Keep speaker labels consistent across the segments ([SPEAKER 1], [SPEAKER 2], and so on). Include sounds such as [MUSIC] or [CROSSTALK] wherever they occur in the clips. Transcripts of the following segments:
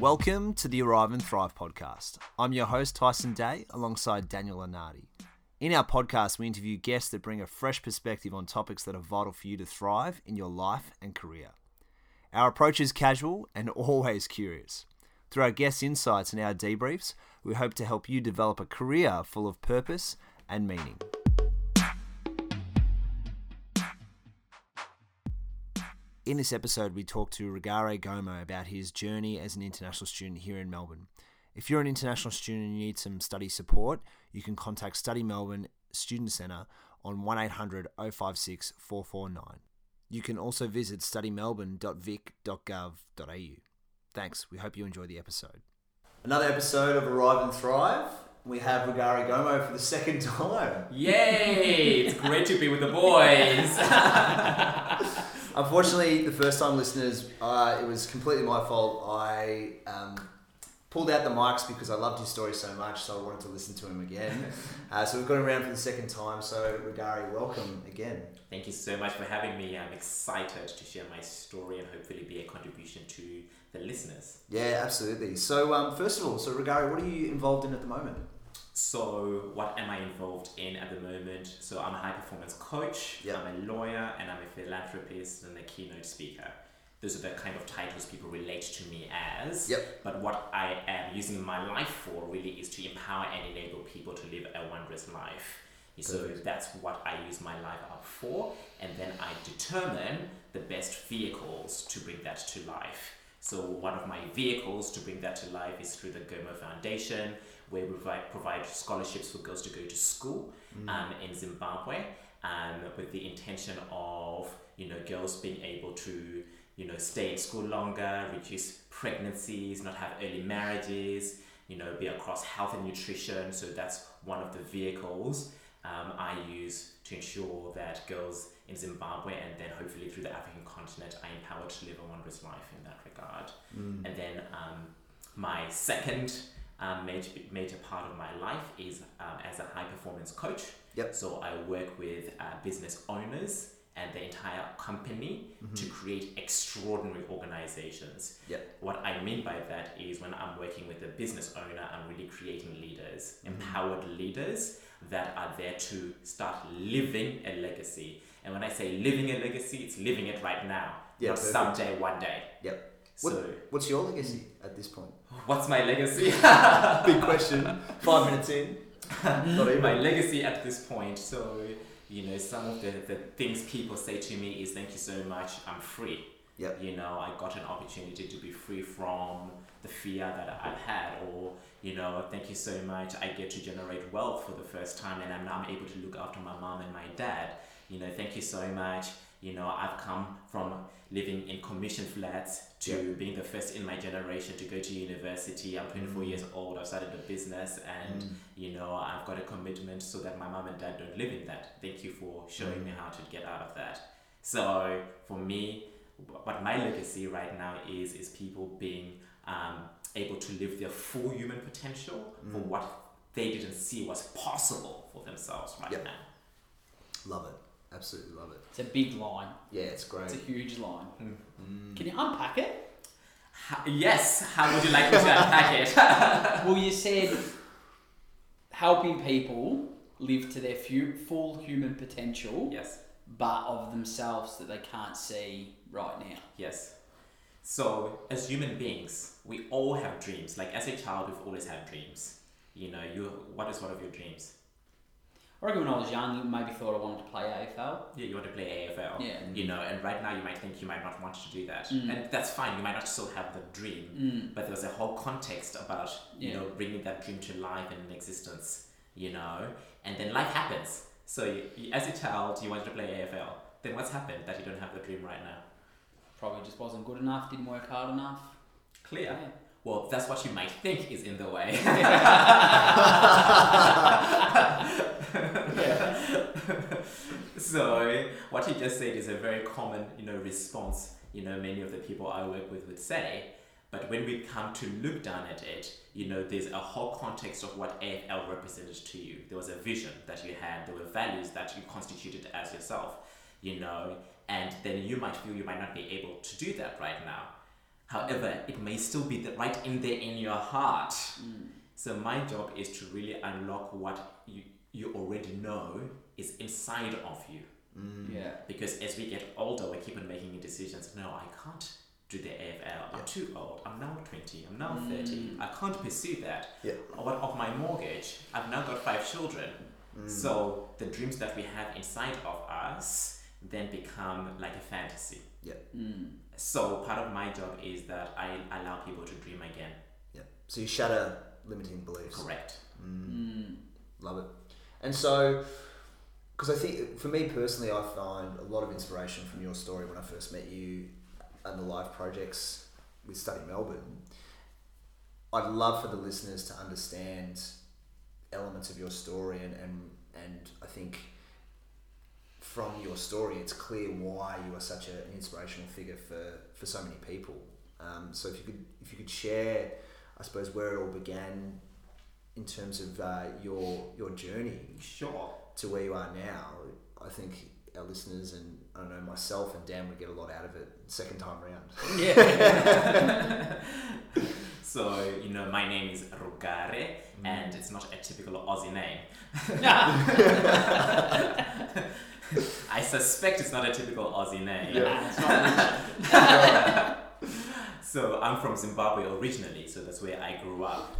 [SPEAKER 1] Welcome to the Arrive and Thrive podcast. I'm your host, Tyson Day, alongside Daniel Anardi. In our podcast, we interview guests that bring a fresh perspective on topics that are vital for you to thrive in your life and career. Our approach is casual and [LAUGHS] always curious. Through our guest insights and our debriefs, we hope to help you develop a career full of purpose and meaning. In this episode, we talk to Rugare Gomo about his journey as an international student here in Melbourne. If you're an international student and you need some study support, you can contact Study Melbourne Student Centre on 1800 056 449. You can also visit studymelbourne.vic.gov.au. Thanks. We hope you enjoy the episode. Another episode of Arrive and Thrive. We have Rugare Gomo for the second [LAUGHS] time.
[SPEAKER 2] Yay! It's great to be with the boys. [LAUGHS]
[SPEAKER 1] Unfortunately, the first time listeners, uh, it was completely my fault. I um, pulled out the mics because I loved his story so much, so I wanted to listen to him again. [LAUGHS] Uh, so we've got him around for the second time. So, Rugare, welcome again.
[SPEAKER 2] Thank you so much for having me. I'm excited to share my story and hopefully be a contribution to the listeners.
[SPEAKER 1] Yeah, absolutely. So, um, first of all, so Rugare, what are you involved in at the moment?
[SPEAKER 2] So, what am I involved in at the moment? So, I'm a high performance coach,
[SPEAKER 1] Yep.
[SPEAKER 2] I'm a lawyer, and I'm a philanthropist and a keynote speaker. Those are the kind of titles people relate to me as.
[SPEAKER 1] Yep.
[SPEAKER 2] But what I am using my life for really is to empower and enable people to live a wondrous life. So
[SPEAKER 1] Perfect.
[SPEAKER 2] that's what I use my life up for, and then I determine the best vehicles to bring that to life. So one of my vehicles to bring that to life is through the Gomo Foundation, where we provide, provide scholarships for girls to go to school um, in Zimbabwe, um, with the intention of you know girls being able to you know stay in school longer, reduce pregnancies, not have early marriages, you know be across health and nutrition. So that's one of the vehicles um, I use to ensure that girls in Zimbabwe and then hopefully through the African continent are empowered to live a wondrous life in that regard. And then um, my second um, major, major part of my life is um, as a high performance coach.
[SPEAKER 1] Yep.
[SPEAKER 2] So I work with uh, business owners and the entire company to create extraordinary organizations.
[SPEAKER 1] Yep.
[SPEAKER 2] What I mean by that is when I'm working with a business owner, I'm really creating leaders, empowered leaders that are there to start living a legacy. And when I say living a legacy, it's living it right now,
[SPEAKER 1] Yeah,
[SPEAKER 2] not someday, one day.
[SPEAKER 1] Yep.
[SPEAKER 2] So,
[SPEAKER 1] What, what's your legacy at this point? [LAUGHS]
[SPEAKER 2] what's my legacy? [LAUGHS]
[SPEAKER 1] Big question. Five minutes in. [LAUGHS] Not even.
[SPEAKER 2] my legacy at this point. So, you know, some of the, the things people say to me is thank you so much, I'm free.
[SPEAKER 1] Yep.
[SPEAKER 2] You know, I got an opportunity to be free from the fear that I've had, or, you know, thank you so much, I get to generate wealth for the first time and I'm now able to look after my mom and my dad. You know, thank you so much. You know, I've come from living in commission flats to being the first in my generation to go to university. I'm 24 mm. years old, I've started a business, and mm. you know, I've got a commitment so that my mom and dad don't live in that. Thank you for showing me mm. how to get out of that. So for me, what my legacy right now is is people being um, able to live their full human potential for what they didn't see was possible for themselves right
[SPEAKER 1] Yep.
[SPEAKER 2] now.
[SPEAKER 1] Love it. Absolutely love it.
[SPEAKER 3] It's a big line.
[SPEAKER 1] Yeah, it's great.
[SPEAKER 3] It's a huge line.
[SPEAKER 1] Mm.
[SPEAKER 3] Can you unpack it?
[SPEAKER 2] Ha- yes, how would you like me to unpack it? [LAUGHS]
[SPEAKER 3] Well, you said helping people live to their fu- full human potential,
[SPEAKER 2] yes.
[SPEAKER 3] but of themselves that they can't see right now.
[SPEAKER 2] Yes. So, as human beings, we all have dreams. Like as a child, we've always had dreams. You know, you what is one of your dreams?
[SPEAKER 3] I reckon when I was young, you maybe thought I wanted to play AFL.
[SPEAKER 2] Yeah, you want to play AFL.
[SPEAKER 3] Yeah.
[SPEAKER 2] You know, and right now you might think you might not want to do that,
[SPEAKER 3] Mm.
[SPEAKER 2] and that's fine. You might not still have the dream,
[SPEAKER 3] Mm.
[SPEAKER 2] but there's a whole context about you
[SPEAKER 3] Yeah.
[SPEAKER 2] know bringing that dream to life and existence. You know, and then life happens. So, you, you, as a child, you wanted to play AFL. Then what's happened that you don't have the dream right now?
[SPEAKER 3] Probably just wasn't good enough, didn't work hard enough.
[SPEAKER 2] Clear. Well, that's what you might think is in the way. [LAUGHS] [LAUGHS] so what you just said is a very common, you know, response. You know, many of the people I work with would say. But when we come to look down at it, you know, there's a whole context of what AFL represented to you. There was a vision that you had. There were values that you constituted as yourself. You know, and then you might feel you might not be able to do that right now. However, it may still be the, right in there in your heart. Mm. So my job is to really unlock what you, you already know is inside of you. Mm.
[SPEAKER 3] Yeah.
[SPEAKER 2] Because as we get older, we keep on making decisions. No, I can't do the AFL. I'm
[SPEAKER 1] Yeah.
[SPEAKER 2] too old. I'm now 20. I'm now 30. Mm. I can't pursue that.
[SPEAKER 1] Yeah.
[SPEAKER 2] What of my mortgage? I've now got five children.
[SPEAKER 1] Mm.
[SPEAKER 2] So the dreams that we have inside of us then become like a fantasy.
[SPEAKER 3] Mm.
[SPEAKER 2] So part of my job is that I allow people to dream again.
[SPEAKER 1] Yeah. So you shatter limiting beliefs.
[SPEAKER 2] Correct.
[SPEAKER 3] Mm.
[SPEAKER 1] Love it. And so, because I think for me personally, I find a lot of inspiration from your story when I first met you and the live projects with Study Melbourne. I'd love for the listeners to understand elements of your story and, and, and I think from your story it's clear why you are such a, an inspirational figure for, for so many people. Um, so if you could if you could share I suppose where it all began in terms of uh, your your journey
[SPEAKER 2] Sure.
[SPEAKER 1] to where you are now, I think our listeners and I don't know myself and Dan would get a lot out of it second time round.
[SPEAKER 3] Yeah. [LAUGHS]
[SPEAKER 2] So, you know, my name is Rugare, and it's not a typical Aussie name. [LAUGHS] [LAUGHS] [LAUGHS] I suspect it's not a typical Aussie name.
[SPEAKER 3] Nah, it's not [LAUGHS]
[SPEAKER 2] So I'm from Zimbabwe originally, so that's where I grew up.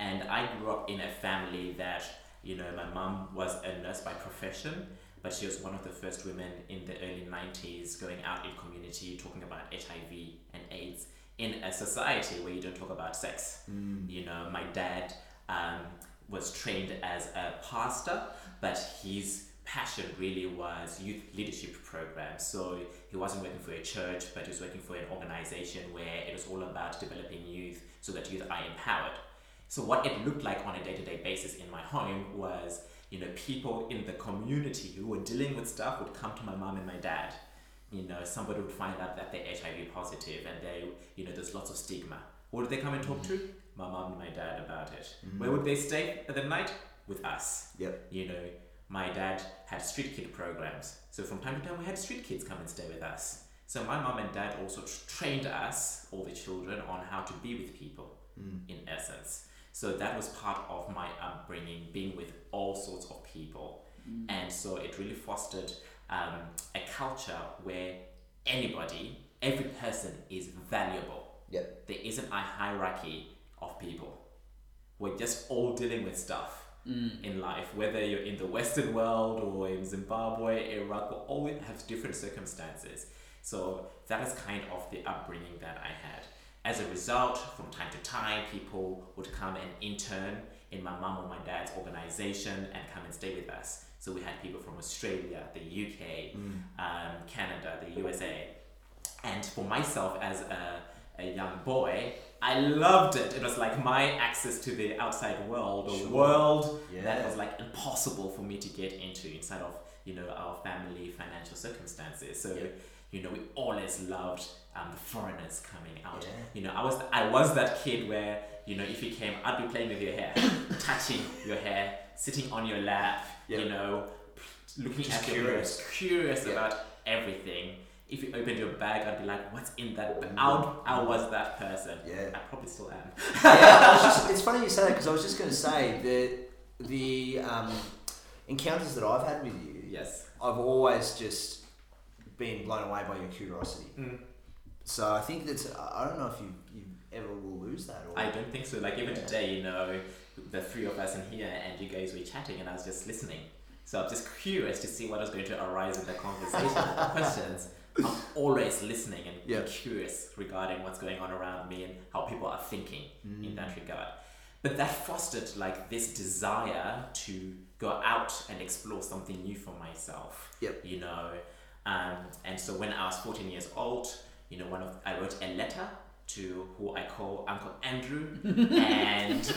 [SPEAKER 2] And I grew up in a family that, you know, my mom was a nurse by profession, but she was one of the first women in the early 90s going out in community talking about HIV and AIDS in a society where you don't talk about sex. You know, my dad um, was trained as a pastor, but his passion really was youth leadership programs. So he wasn't working for a church, but he was working for an organization where it was all about developing youth so that youth are empowered. So what it looked like on a day-to-day basis in my home was, you know, people in the community who were dealing with stuff would come to my mom and my dad. You know, somebody would find out that they're HIV positive and they, you know, there's lots of stigma. Who would they come and talk to? Mm-hmm. My mom and my dad about it. Mm-hmm. Where would they stay at the night? With us
[SPEAKER 1] Yep.
[SPEAKER 2] you know, my dad had street kid programs. So from time to time, we had street kids come and stay with us. So my mom and dad also tr- trained us, all the children, on how to be with people, in essence. So that was part of my upbringing, being with all sorts of people. And so it really fostered um, a culture where anybody, every person is valuable.
[SPEAKER 1] Yep.
[SPEAKER 2] There isn't a hierarchy of people. We're just all dealing with stuff in life, whether you're in the Western world or in Zimbabwe, Iraq, we all have different circumstances. So that is kind of the upbringing that I had. As a result, from time to time, people would come and intern in my mum or my dad's organization and come and stay with us. So we had people from Australia, the UK, um, Canada, the USA. And for myself as a, a young boy, I loved it. It was like my access to the outside world, a
[SPEAKER 1] Sure.
[SPEAKER 2] world that was like impossible for me to get into inside of you know our family financial circumstances. So
[SPEAKER 1] Yeah.
[SPEAKER 2] you know we always loved um, the foreigners coming out.
[SPEAKER 1] Yeah.
[SPEAKER 2] You know I was I was that kid where you know if you came, I'd be playing with your hair, [COUGHS] touching your hair, sitting on your lap.
[SPEAKER 1] Yeah.
[SPEAKER 2] You know, looking
[SPEAKER 1] Just
[SPEAKER 2] at
[SPEAKER 1] curious.
[SPEAKER 2] curious, curious
[SPEAKER 1] Yeah.
[SPEAKER 2] about everything. If you opened your bag, I'd be like, "What's in that?" bag?" I, was that person.
[SPEAKER 1] Yeah.
[SPEAKER 2] I probably still am.
[SPEAKER 1] yeah, [LAUGHS] just, it's funny you say that because I was just going to say that the um, encounters that I've had with you,
[SPEAKER 2] Yes.
[SPEAKER 1] I've always just been blown away by your curiosity.
[SPEAKER 2] Mm.
[SPEAKER 1] So I think that's I I don't know if you you ever will lose that or
[SPEAKER 2] I don't think so. Like even
[SPEAKER 1] Yeah.
[SPEAKER 2] today, you know, the three of us in here and you guys were chatting, and I was just listening. So I'm just curious to see what was going to arise in the conversation, the [LAUGHS] questions. I'm always listening and
[SPEAKER 1] Yeah.
[SPEAKER 2] curious regarding what's going on around me and how people are thinking
[SPEAKER 1] Mm.
[SPEAKER 2] in that regard. But that fostered like this desire to go out and explore something new for myself.
[SPEAKER 1] Yep.
[SPEAKER 2] You know, um, and so when I was 14 years old, you know, one of I wrote a letter to who I call Uncle Andrew, [LAUGHS] and [LAUGHS]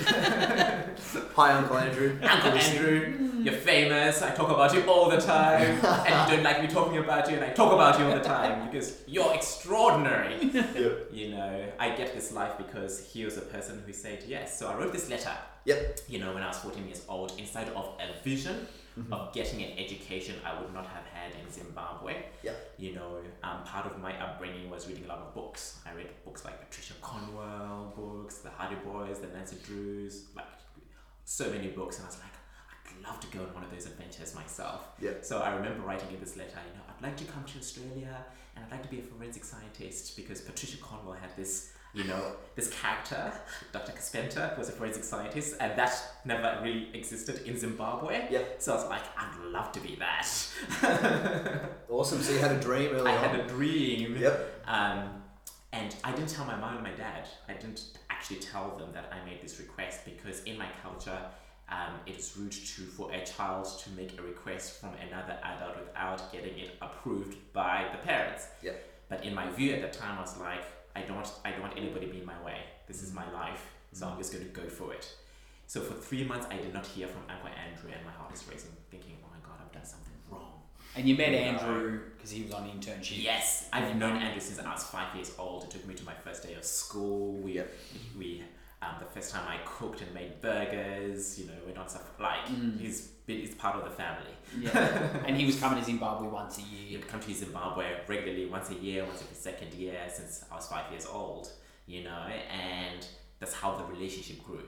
[SPEAKER 1] Hi Uncle Andrew. [LAUGHS]
[SPEAKER 2] Uncle Andrew, you're famous. I talk about you all the time, and you don't like me talking about you, and I talk about you all the time because you're extraordinary.
[SPEAKER 1] Yep.
[SPEAKER 2] You know, I get this life because he was a person who said yes. So I wrote this letter
[SPEAKER 1] Yep.
[SPEAKER 2] you know, when I was 14 years old, inside of a vision of getting an education I would not have had in Zimbabwe.
[SPEAKER 1] Yeah.
[SPEAKER 2] You know, um, part of my upbringing was reading a lot of books. I read books like Patricia Cornwell books, The Hardy Boys, The Nancy Drews, like so many books, and I was like, I'd love to go on one of those adventures myself.
[SPEAKER 1] Yeah.
[SPEAKER 2] So I remember writing in this letter, you know, I'd like to come to Australia and I'd like to be a forensic scientist because Patricia Cornwell had this, you know, this character, Dr. Kay Scarpetta, who was a forensic scientist, and that never really existed in Zimbabwe.
[SPEAKER 1] Yeah.
[SPEAKER 2] So I was like, I'd love to be that. [LAUGHS]
[SPEAKER 1] Awesome. So you had a dream early
[SPEAKER 2] I
[SPEAKER 1] on.
[SPEAKER 2] had a dream.
[SPEAKER 1] Yep.
[SPEAKER 2] Um, and I didn't tell my mom and my dad. I didn't actually tell them that I made this request because in my culture, um, it is rude to for a child to make a request from another adult without getting it approved by the parents.
[SPEAKER 1] Yeah.
[SPEAKER 2] But in my view at the time, I was like, I don't, I don't want anybody being in my way. This is mm. my life, so I'm mm. just going to go for it. So for three months, I did not hear from Uncle Andrew, and my heart is racing, thinking, oh my god, I've done something wrong.
[SPEAKER 3] And you met. Andrew because he was on internship.
[SPEAKER 2] Yes, I've known Andrew since I was five years old. It took me to my first day of school. We, we, um, the first time I cooked and made burgers. You know, went on stuff like
[SPEAKER 3] Mm.
[SPEAKER 2] he's been, he's part of the family.
[SPEAKER 3] Yeah. [LAUGHS] and he was coming to Zimbabwe once a year.
[SPEAKER 2] would come to Zimbabwe regularly, once a year, once every second year, since I was five years old. You know, and that's how the relationship grew.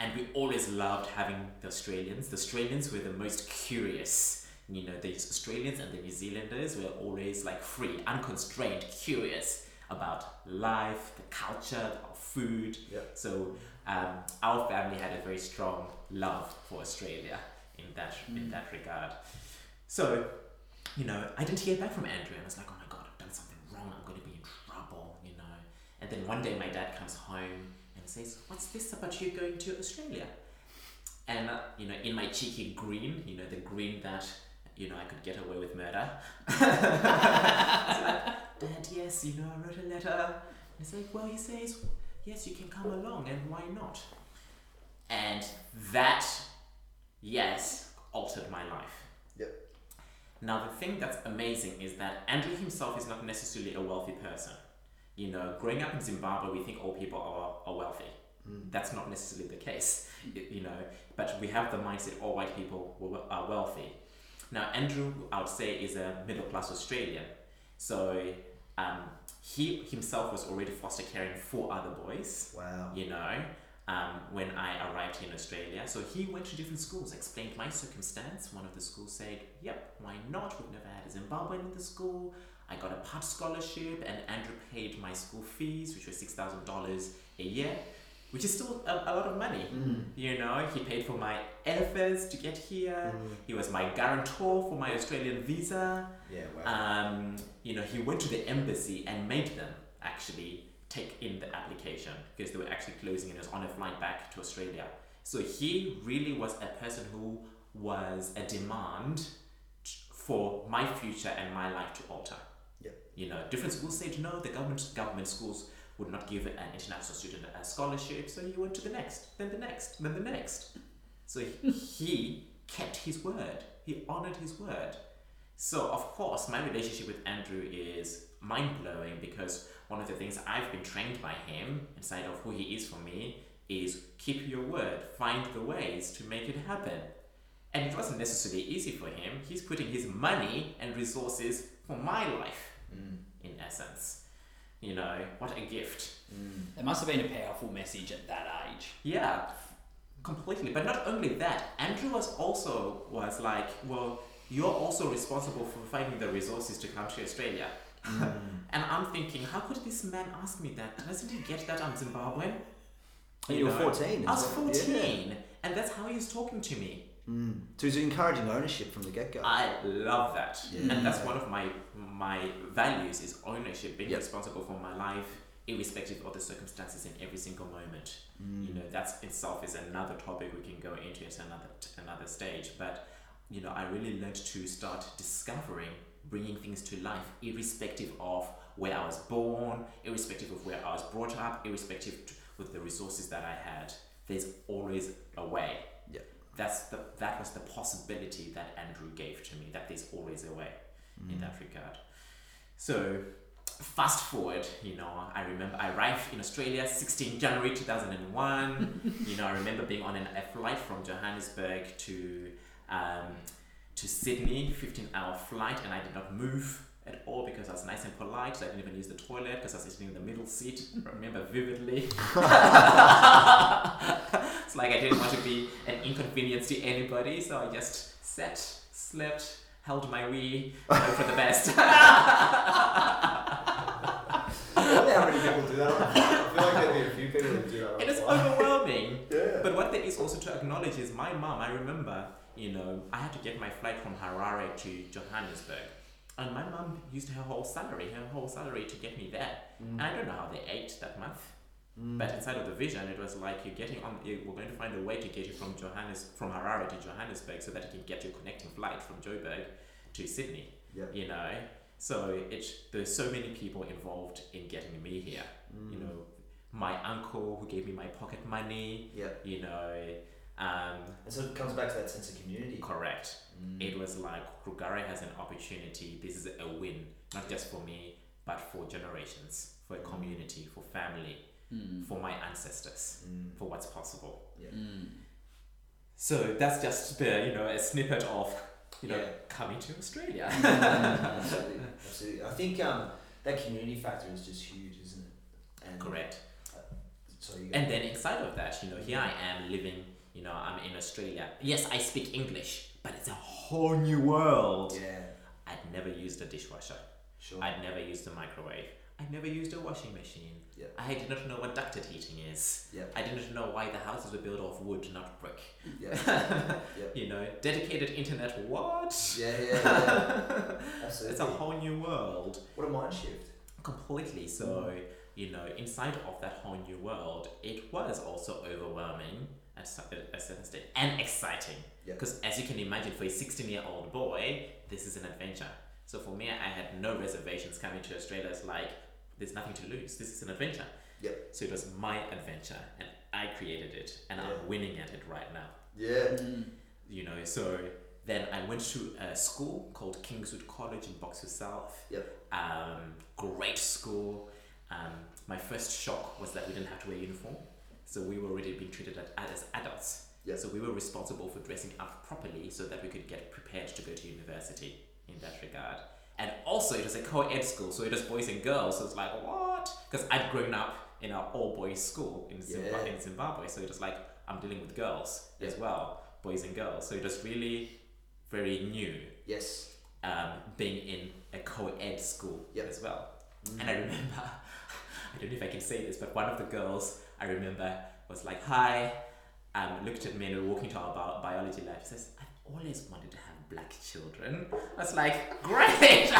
[SPEAKER 2] And we always loved having the Australians. The Australians were the most curious. You know, the Australians and the New Zealanders were always like free, unconstrained, curious about life, the culture, our food. So um, our family had a very strong love for Australia in that in
[SPEAKER 3] Mm.
[SPEAKER 2] that regard. So, you know, I didn't hear back from Andrew, and I was like, oh my god, I've done something wrong. I'm going to be in trouble, you know. And then one day my dad comes home and says, "What's this about you going to Australia?" And uh, you know, in my cheeky grin, you know, the grin that you know I could get away with murder. [LAUGHS] Dad, yes, you know, I wrote a letter. And it's like, well, he says, yes, you can come along, and why not? And that, yes, altered my life.
[SPEAKER 1] Yep.
[SPEAKER 2] Now, the thing that's amazing is that Andrew himself is not necessarily a wealthy person. You know, growing up in Zimbabwe, we think all people are, are wealthy. Hmm. That's not necessarily the case, you know, but we have the mindset all white people are wealthy. Now, Andrew, I would say, is a middle class Australian. So um, he himself was already foster caring four other boys,
[SPEAKER 1] Wow.
[SPEAKER 2] you know, um, when I arrived in Australia. So he went to different schools, explained my circumstance. One of the schools said, Yep, why not? We've never had a Zimbabwean in the school. I got a part scholarship, and Andrew paid my school fees, which was $6,000 a year, which is still a, a lot of money.
[SPEAKER 1] Mm.
[SPEAKER 2] You know, he paid for my airfares to get here.
[SPEAKER 1] Mm.
[SPEAKER 2] He was my guarantor for my Australian visa.
[SPEAKER 1] Yeah. Wow.
[SPEAKER 2] Um, you know, he went to the embassy and made them actually take in the application because they were actually closing and he was on a flight back to Australia. So he really was a person who was a demand for my future and my life to alter.
[SPEAKER 1] Yep.
[SPEAKER 2] You know, different schools said no, the government government schools would not give an international student a scholarship, so he went to the next, then the next, then the next. So he, kept his word. He honored his word. So of course, my relationship with Andrew is mind blowing because one of the things I've been trained by him inside of who he is for me is keep your word, find the ways to make it happen. And it wasn't necessarily easy for him. He's putting his money and resources for my life,
[SPEAKER 1] Mm.
[SPEAKER 2] in essence. You know, what a gift.
[SPEAKER 3] It must have been a powerful message at that age.
[SPEAKER 2] Yeah, completely. But not only that, Andrew was also was like, well, you're also responsible for finding the resources to come to Australia.
[SPEAKER 1] Mm. [LAUGHS]
[SPEAKER 2] And I'm thinking, how could this man ask me that? Doesn't he get that I'm Zimbabwean?
[SPEAKER 1] And you were
[SPEAKER 2] know?
[SPEAKER 1] 14.
[SPEAKER 2] I was
[SPEAKER 1] as well.
[SPEAKER 2] 14, and that's how he was talking to me.
[SPEAKER 1] Mm. So it's encouraging ownership from the get go.
[SPEAKER 2] I love that,
[SPEAKER 1] Yeah.
[SPEAKER 2] and that's one of my my values is ownership, being
[SPEAKER 1] Yep.
[SPEAKER 2] responsible for my life, irrespective of the circumstances in every single moment.
[SPEAKER 1] Mm.
[SPEAKER 2] you know that's itself is another topic we can go into at another another stage but you know i really learned to start discovering bringing things to life irrespective of where i was born irrespective of where i was brought up irrespective with the resources that i had there's always a way. That's the that was the possibility that andrew gave to me that there's always a way
[SPEAKER 1] Mm.
[SPEAKER 2] in that regard so fast forward, you know, I remember I arrived in Australia 16 January 2001. [LAUGHS] you know, I remember being on an, a flight from Johannesburg to um, to Sydney, 15 hour flight, and I did not move at all because I was nice and polite. So I didn't even use the toilet because I was sitting in the middle seat. I [LAUGHS] remember vividly. [LAUGHS] it's like I didn't want to be an inconvenience to anybody, so I just sat, slept, held my wee, and hope for the best. [LAUGHS]
[SPEAKER 1] I wonder how many people do that. on a flight. I feel like there'd be a few people who do that.
[SPEAKER 2] it is overwhelming.
[SPEAKER 1] Yeah.
[SPEAKER 2] But what there is also to acknowledge is my mom, I remember, you know, I had to get my flight from Harare to Johannesburg. And my mom used her whole salary, her whole salary to get me there. And I don't know how they ate that month. Mm. But inside of the vision, it was like you're getting on. You, we're going to find a way to get you from Johannes, from Harare to Johannesburg, so that you can get your connecting flight from Joburg to Sydney.
[SPEAKER 1] Yeah.
[SPEAKER 2] You know, so it there's so many people involved in getting me here. You mm. know, my uncle who gave me my pocket money.
[SPEAKER 1] Yeah.
[SPEAKER 2] You know, um,
[SPEAKER 1] And so it comes back to that sense of community.
[SPEAKER 2] correct.
[SPEAKER 1] Mm.
[SPEAKER 2] It was like Rugare has an opportunity. This is a win, not just for me, but for generations, for a community, for family,
[SPEAKER 3] Mm.
[SPEAKER 2] for my ancestors,
[SPEAKER 1] Mm.
[SPEAKER 2] for what's possible.
[SPEAKER 1] Yeah.
[SPEAKER 3] Mm.
[SPEAKER 2] So that's just the you know a snippet of you know
[SPEAKER 1] Yeah.
[SPEAKER 2] coming to Australia.
[SPEAKER 1] absolutely, [LAUGHS] [LAUGHS] absolutely. I think um, that community factor is just huge, isn't it? And
[SPEAKER 2] Correct.
[SPEAKER 1] So you
[SPEAKER 2] And then inside of that, you know, here I am living. You know, I'm in Australia. Yes, I speak English, but it's a whole new world.
[SPEAKER 1] yeah,
[SPEAKER 2] I'd never used a dishwasher.
[SPEAKER 1] sure.
[SPEAKER 2] I'd never used a microwave. I'd never used a washing machine.
[SPEAKER 1] Yeah.
[SPEAKER 2] I did not know what ducted heating is.
[SPEAKER 1] Yeah.
[SPEAKER 2] I didn't know why the houses were built of wood, not brick.
[SPEAKER 1] yeah, [LAUGHS]
[SPEAKER 2] You know, dedicated internet, what?
[SPEAKER 1] yeah, yeah, yeah. [LAUGHS] Absolutely.
[SPEAKER 2] It's a whole new world.
[SPEAKER 1] what a mind shift.
[SPEAKER 2] Completely. So, you know, inside of that whole new world, it was also overwhelming at a certain stage and exciting.
[SPEAKER 1] Yeah.
[SPEAKER 2] Because as you can imagine, for a 16 year old boy, this is an adventure. So for me, I had no reservations coming to Australia. It's like, there's nothing to lose. This is an adventure.
[SPEAKER 1] Yep.
[SPEAKER 2] So it was my adventure, and I created it, and
[SPEAKER 1] Yeah.
[SPEAKER 2] I'm winning at it right now.
[SPEAKER 1] Yeah.
[SPEAKER 3] Mm.
[SPEAKER 2] You know, so then I went to a school called Kingswood College in Box Hill South.
[SPEAKER 1] Yep.
[SPEAKER 2] Um, great school. Um, my first shock was that we didn't have to wear uniform, so we were already being treated as adults.
[SPEAKER 1] Yep.
[SPEAKER 2] So we were responsible for dressing up properly so that we could get prepared to go to university in that regard. And also, it was a co-ed school, so it was boys and girls. So it's like what? Because I'd grown up in an all-boys school in, Zimbabwe,
[SPEAKER 1] Yeah.
[SPEAKER 2] in Zimbabwe, so it was like I'm dealing with girls as well, boys and girls. So it was really very new
[SPEAKER 1] Yes.
[SPEAKER 2] um, being in a co-ed school
[SPEAKER 1] Yep.
[SPEAKER 2] as well. And I remember, [LAUGHS] I don't know if I can say this, but one of the girls I remember was like, "Hi," um, looked at me and we were walking to our bio- biology lab. Says, "I've always wanted to have black children." I was like, "Great!" [LAUGHS]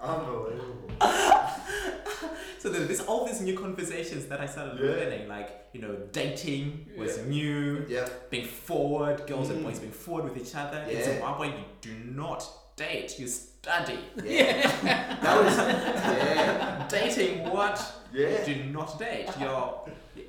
[SPEAKER 1] Unbelievable. [LAUGHS]
[SPEAKER 2] so there- there's all these new conversations that I started
[SPEAKER 1] Yeah.
[SPEAKER 2] learning, like you know, dating was
[SPEAKER 1] Yeah.
[SPEAKER 2] new.
[SPEAKER 1] Yeah.
[SPEAKER 2] being forward, girls and
[SPEAKER 1] Mm.
[SPEAKER 2] boys being forward with each other.
[SPEAKER 1] Yeah.
[SPEAKER 2] In Zimbabwe, you do not date, you study.
[SPEAKER 1] Yeah. [LAUGHS] that was. Yeah.
[SPEAKER 2] Dating what?
[SPEAKER 1] Yeah.
[SPEAKER 2] Do not date. You're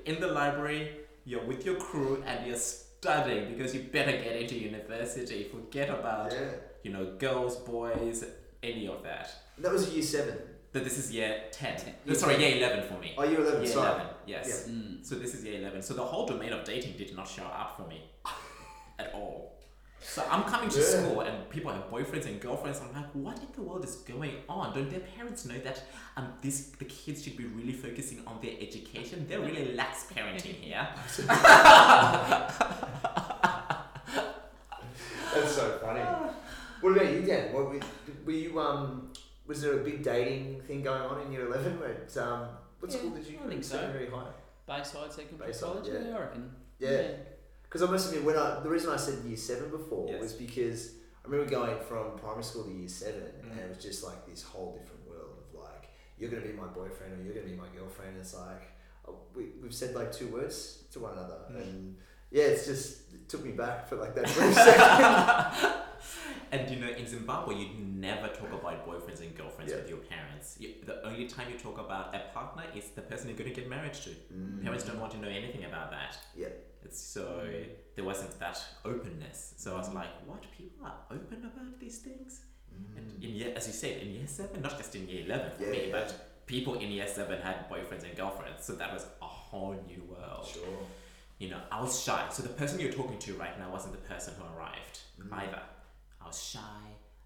[SPEAKER 2] in the library, you're with your crew, and you're studying because you better get into university. Forget about,
[SPEAKER 1] Yeah.
[SPEAKER 2] you know, girls, boys, any of that.
[SPEAKER 1] That was year seven.
[SPEAKER 2] But this is year 10.
[SPEAKER 1] Year
[SPEAKER 2] Sorry,
[SPEAKER 1] 10.
[SPEAKER 2] year 11 for me.
[SPEAKER 1] Oh, year eleven.
[SPEAKER 2] year
[SPEAKER 1] sorry.
[SPEAKER 2] 11, yes.
[SPEAKER 3] Mm.
[SPEAKER 2] So this is year 11. So the whole domain of dating did not show up for me [LAUGHS] at all. So I'm coming to
[SPEAKER 1] Yeah.
[SPEAKER 2] school and people have boyfriends and girlfriends. I'm like, what in the world is going on? Don't their parents know that um this the kids should be really focusing on their education? They're really lax parenting here. [LAUGHS] [LAUGHS]
[SPEAKER 1] That's so funny. What about you, Dan? What were, were you um? Was there a big dating thing going on in year eleven? Where um, what
[SPEAKER 3] Yeah,
[SPEAKER 1] school did you?
[SPEAKER 3] I think so.
[SPEAKER 1] Secondary high.
[SPEAKER 3] Bayside Secondary
[SPEAKER 1] Bayside,
[SPEAKER 3] College,
[SPEAKER 1] yeah.
[SPEAKER 3] yeah. I reckon.
[SPEAKER 1] Yeah. Because I must admit, when I the reason I said year seven before
[SPEAKER 2] Yes.
[SPEAKER 1] was because I remember going from primary school to year seven,
[SPEAKER 2] Mm.
[SPEAKER 1] and it was just like this whole different world of like you're gonna be my boyfriend or you're gonna be my girlfriend. It's like oh, we we've said like two words to one another,
[SPEAKER 2] Mm.
[SPEAKER 1] and yeah, it's just it took me back for like that [LAUGHS] brief second. [LAUGHS]
[SPEAKER 2] And you know, in Zimbabwe, you never talk about boyfriends and girlfriends
[SPEAKER 1] Yeah.
[SPEAKER 2] with your parents. You, the only time you talk about a partner is the person you're going to get married to.
[SPEAKER 1] Mm.
[SPEAKER 2] Parents don't want to know anything about that.
[SPEAKER 1] Yeah.
[SPEAKER 2] It's so there wasn't that openness. So I was like, what? People are open about these things? And in year, as you said, in year seven, not just in year eleven for
[SPEAKER 1] Yeah,
[SPEAKER 2] me,
[SPEAKER 1] yeah.
[SPEAKER 2] but people in year seven had boyfriends and girlfriends. So that was a whole new world.
[SPEAKER 1] Sure.
[SPEAKER 2] you know, I was shy. So the person you're talking to right now wasn't the person who arrived
[SPEAKER 1] Mm.
[SPEAKER 2] either. I was shy.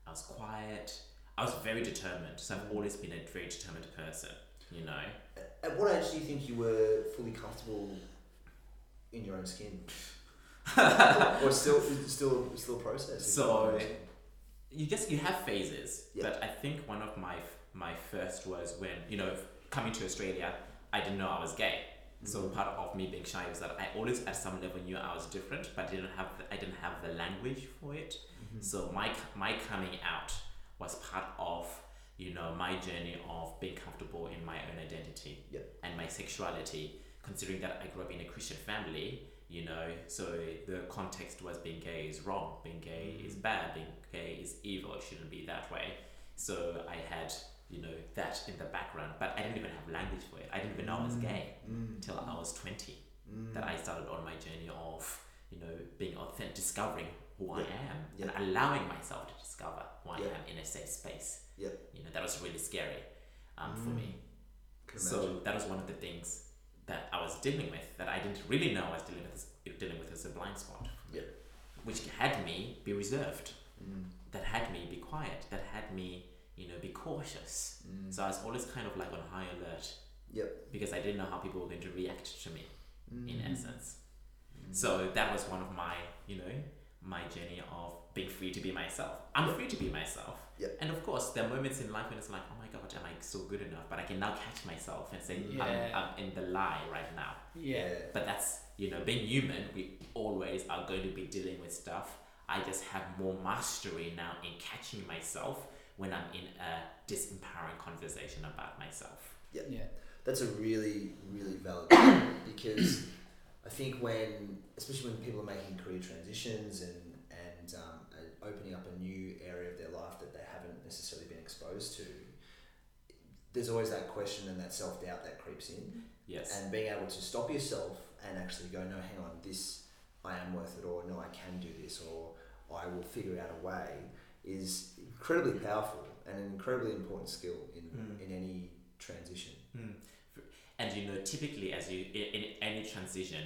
[SPEAKER 2] I was quiet. I was very determined. So I've always been a very determined person. You know.
[SPEAKER 1] At what age do you think you were fully comfortable in your own skin? [LAUGHS] or still, still, still a process?
[SPEAKER 2] So- you just you have phases
[SPEAKER 1] Yeah.
[SPEAKER 2] but i think one of my my first was when you know coming to australia i didn't know i was gay so
[SPEAKER 1] Mm.
[SPEAKER 2] part of me being shy was that i always at some level knew i was different but didn't have the, i didn't have the language for it
[SPEAKER 1] Mm-hmm.
[SPEAKER 2] so my my coming out was part of you know my journey of being comfortable in my own identity
[SPEAKER 1] Yeah.
[SPEAKER 2] and my sexuality considering that i grew up in a christian family you know so the context was being gay is wrong being gay is bad being gay is evil it shouldn't be that way so i had you know that in the background but i didn't even have language for it i didn't even know i was gay
[SPEAKER 1] Mm.
[SPEAKER 2] until i was 20
[SPEAKER 1] Mm.
[SPEAKER 2] that i started on my journey of you know being authentic discovering who i
[SPEAKER 1] Yeah.
[SPEAKER 2] am
[SPEAKER 1] Yeah.
[SPEAKER 2] and allowing myself to discover who i
[SPEAKER 1] Yeah.
[SPEAKER 2] am in a safe space
[SPEAKER 1] Yeah.
[SPEAKER 2] you know that was really scary um, for
[SPEAKER 1] Mm.
[SPEAKER 2] me so that was one of the things that I was dealing with that I didn't really know I was dealing with as, dealing with as a blind spot.
[SPEAKER 1] Yeah.
[SPEAKER 2] Which had me be reserved,
[SPEAKER 1] Mm.
[SPEAKER 2] that had me be quiet, that had me, you know, be cautious.
[SPEAKER 1] Mm.
[SPEAKER 2] So I was always kind of like on high alert
[SPEAKER 1] Yep.
[SPEAKER 2] because I didn't know how people were going to react to me in
[SPEAKER 1] Mm.
[SPEAKER 2] essence. So that was one of my, you know, my journey of being free to be myself. I'm
[SPEAKER 1] Yeah.
[SPEAKER 2] free to be myself.
[SPEAKER 1] Yeah.
[SPEAKER 2] And of course, there are moments in life when it's like, oh my god, am I so good enough? But I can now catch myself and say,
[SPEAKER 3] Yeah.
[SPEAKER 2] I'm, I'm in the lie right now.
[SPEAKER 3] Yeah.
[SPEAKER 2] But that's, you know, being human, we always are going to be dealing with stuff. I just have more mastery now in catching myself when I'm in a disempowering conversation about myself.
[SPEAKER 3] Yeah.
[SPEAKER 1] That's a really, really valid point because I think when, especially when people are making career transitions and and um, and opening up a new area of their life that they haven't necessarily been exposed to, there's always that question and that self doubt that creeps in,
[SPEAKER 2] Yes.
[SPEAKER 1] and being able to stop yourself and actually go, no, hang on, this I am worth it, or no, I can do this, or I will figure out a way, is incredibly powerful and an incredibly important skill in
[SPEAKER 2] Mm.
[SPEAKER 1] in any transition.
[SPEAKER 2] Mm. And you know, typically, as you in, in any transition,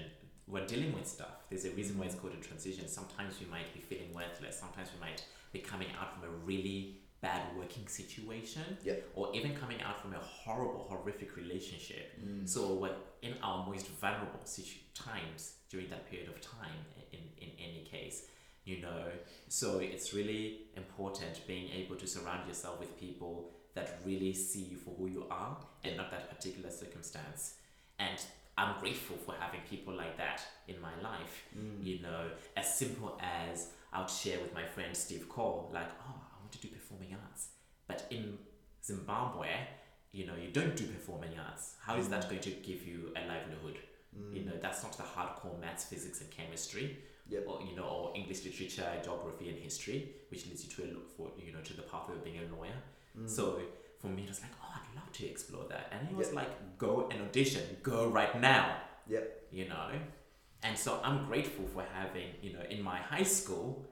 [SPEAKER 2] we're dealing with stuff. There's a reason why it's called a transition. Sometimes we might be feeling worthless. Sometimes we might be coming out from a really bad working situation,
[SPEAKER 1] Yeah.
[SPEAKER 2] or even coming out from a horrible, horrific relationship.
[SPEAKER 1] Mm.
[SPEAKER 2] So we're in our most vulnerable situ- times during that period of time. In in any case, you know, so it's really important being able to surround yourself with people that really see you for who you are and not that particular circumstance. And I'm grateful for having people like that in my life.
[SPEAKER 1] Mm.
[SPEAKER 2] You know, as simple as I would share with my friend Steve Cole, like, oh, I want to do performing arts. But in Zimbabwe, you know, you don't do performing arts. How is that going to give you a livelihood?
[SPEAKER 1] Mm.
[SPEAKER 2] You know, that's not the hardcore maths, physics, and chemistry,
[SPEAKER 1] Yep.
[SPEAKER 2] or you know, or English literature, geography, and history, which leads you to a for you know to the pathway of being a lawyer.
[SPEAKER 1] Mm.
[SPEAKER 2] So for me, it was like, oh, I'd love to explore that. And he was
[SPEAKER 1] Yep.
[SPEAKER 2] like, go and audition, go right now.
[SPEAKER 1] Yep.
[SPEAKER 2] You know? And so I'm grateful for having, you know, in my high school,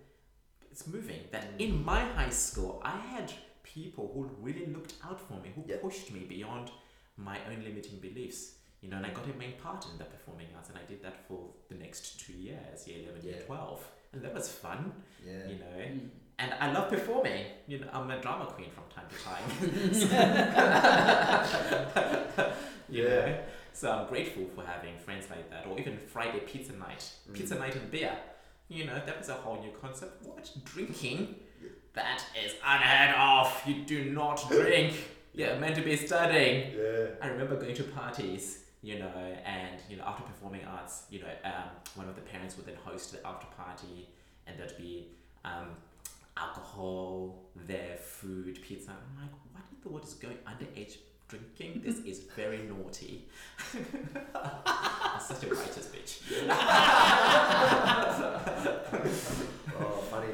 [SPEAKER 2] it's moving that
[SPEAKER 1] Mm.
[SPEAKER 2] in my high school, I had people who really looked out for me, who
[SPEAKER 1] Yep.
[SPEAKER 2] pushed me beyond my own limiting beliefs. You know, and I got a main part in the performing arts, and I did that for the next two years, year 11, year 12. And that was fun,
[SPEAKER 1] Yeah.
[SPEAKER 2] you know.
[SPEAKER 3] Mm.
[SPEAKER 2] And I love performing. You know, I'm a drama queen from time to time. [LAUGHS] [LAUGHS] you
[SPEAKER 1] Yeah.
[SPEAKER 2] know? So I'm grateful for having friends like that, or even Friday pizza night, pizza
[SPEAKER 1] Mm.
[SPEAKER 2] night and beer. You know, that was a whole new concept. What drinking? That is unheard of. You do not [LAUGHS] drink. You're meant to be studying.
[SPEAKER 1] Yeah.
[SPEAKER 2] I remember going to parties, you know, and you know, after performing arts, you know, um, one of the parents would then host the after party, and there'd be um, alcohol, their food, pizza. I'm like, what in the world is going underage drinking? This is very naughty. [LAUGHS] I'm such a righteous bitch. [LAUGHS]
[SPEAKER 1] Oh, funny.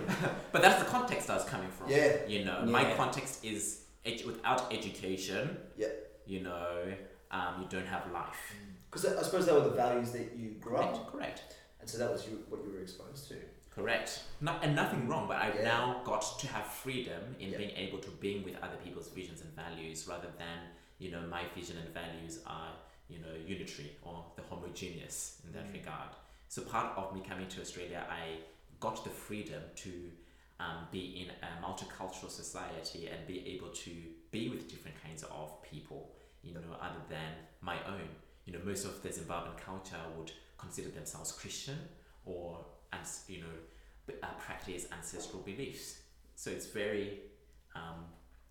[SPEAKER 2] But that's the context I was coming from.
[SPEAKER 1] Yeah.
[SPEAKER 2] You know, my context is edu- without education.
[SPEAKER 1] Yeah.
[SPEAKER 2] You know, um, you don't have life.
[SPEAKER 1] Because I suppose they were the values that you grew up,
[SPEAKER 2] Correct. Correct.
[SPEAKER 1] and so that was you, what you were exposed to.
[SPEAKER 2] Correct. No, and nothing wrong, but I've
[SPEAKER 1] Yeah.
[SPEAKER 2] now got to have freedom in being able to being with other people's visions and values rather than, you know, my vision and values are, you know, unitary or the homogeneous in that
[SPEAKER 1] Mm.
[SPEAKER 2] regard. So part of me coming to Australia, I got the freedom to um, be in a multicultural society and be able to be with different kinds of people, you know, other than my own. You know, most of the Zimbabwean culture would consider themselves Christian or, ans- you know, uh, practice ancestral beliefs. So it's very um,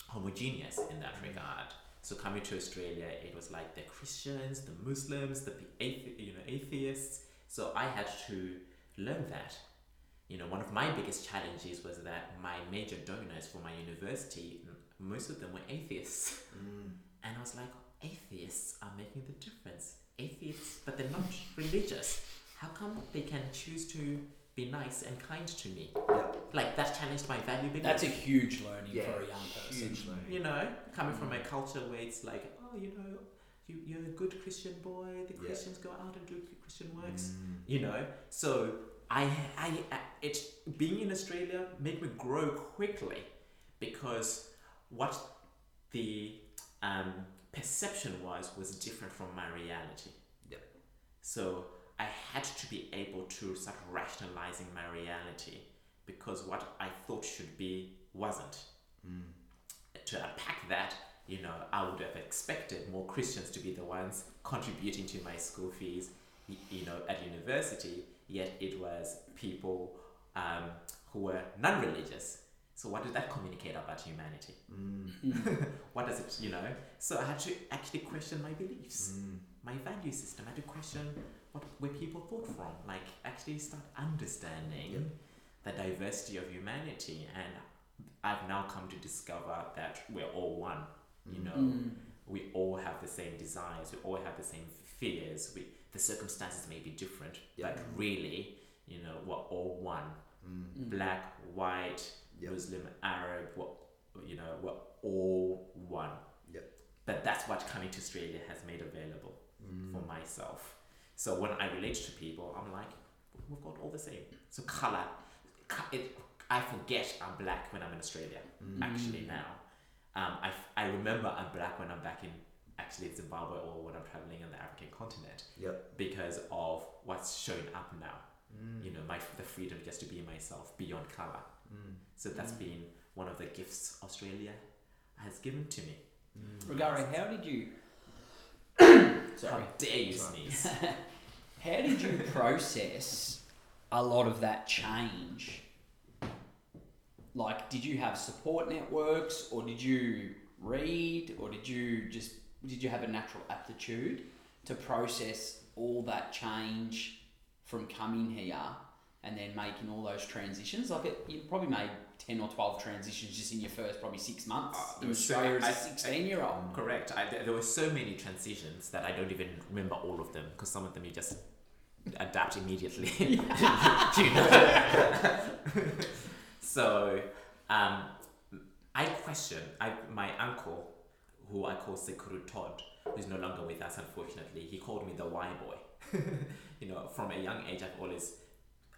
[SPEAKER 2] homogeneous in that regard. So coming to Australia, it was like the Christians, the Muslims, the athe- you know atheists. So I had to learn that. You know, one of my biggest challenges was that my major donors for my university, most of them were atheists, and I was like, atheists are making the difference. Atheists, but they're not religious. How come they can choose to be nice and kind to me?
[SPEAKER 1] Yeah.
[SPEAKER 2] Like that challenged my value belief.
[SPEAKER 3] That's a huge learning
[SPEAKER 1] Yeah,
[SPEAKER 3] for a young person.
[SPEAKER 1] huge learning.
[SPEAKER 2] you know, coming from a culture where it's like, oh, you know, you, you're a good Christian boy. The
[SPEAKER 1] Yeah.
[SPEAKER 2] Christians go out and do Christian works.
[SPEAKER 1] Mm.
[SPEAKER 2] You know, so I, I, I, it being in Australia made me grow quickly because what the um, perception was was different from my reality.
[SPEAKER 1] Yep.
[SPEAKER 2] So I had to be able to start rationalizing my reality because what I thought should be wasn't.
[SPEAKER 1] Mm.
[SPEAKER 2] To unpack that, you know, I would have expected more Christians to be the ones contributing to my school fees, you know, at university. Yet it was people um, who were non-religious. So what did that communicate about humanity?
[SPEAKER 1] Mm. [LAUGHS]
[SPEAKER 2] what does it, you know? So I had to actually question my beliefs
[SPEAKER 1] Mm.
[SPEAKER 2] my value system. I had to question what where people thought from. Like actually start understanding
[SPEAKER 1] Yep.
[SPEAKER 2] the diversity of humanity, and I've now come to discover that we're all one. You know,
[SPEAKER 3] Mm.
[SPEAKER 2] we all have the same desires. We all have the same fears. We the circumstances may be different,
[SPEAKER 1] Yep.
[SPEAKER 2] but really, you know, we're all one.
[SPEAKER 1] Mm.
[SPEAKER 2] Black, white,
[SPEAKER 1] Yep.
[SPEAKER 2] Muslim, Arab. We're, you know, we're all one.
[SPEAKER 1] Yep.
[SPEAKER 2] But that's what coming to Australia has made available
[SPEAKER 1] Mm.
[SPEAKER 2] for myself. So when I relate to people, I'm like, we've got all the same. So color, it, I forget I'm black when I'm in Australia.
[SPEAKER 1] Mm.
[SPEAKER 2] Actually now, um, I, f- I remember I'm black when I'm back in actually Zimbabwe or when I'm traveling on the African continent
[SPEAKER 1] Yep.
[SPEAKER 2] because of what's showing up now.
[SPEAKER 1] Mm.
[SPEAKER 2] You know, my the freedom just to be myself beyond color.
[SPEAKER 1] Mm.
[SPEAKER 2] So that's
[SPEAKER 3] Mm.
[SPEAKER 2] been one of the gifts Australia has given to me.
[SPEAKER 1] Mm.
[SPEAKER 3] Rugare, how did you? Sorry.
[SPEAKER 2] How dare you sneeze? [LAUGHS]
[SPEAKER 3] How did you process a lot of that change? Like, did you have support networks, or did you read, or did you just did you have a natural aptitude to process all that change from coming here and then making all those transitions? Like, it, you probably made ten or twelve transitions just in your first probably six months
[SPEAKER 2] Uh,
[SPEAKER 3] in
[SPEAKER 2] so
[SPEAKER 3] as a sixteen-year-old.
[SPEAKER 2] Correct. I, there there were so many transitions that I don't even remember all of them because some of them you just adapt immediately. [LAUGHS] [LAUGHS] You know? [LAUGHS] so um, I question. I my uncle, who I call Sekuru Todd, who's no longer with us unfortunately. He called me the Y boy. you know, from a young age, I've always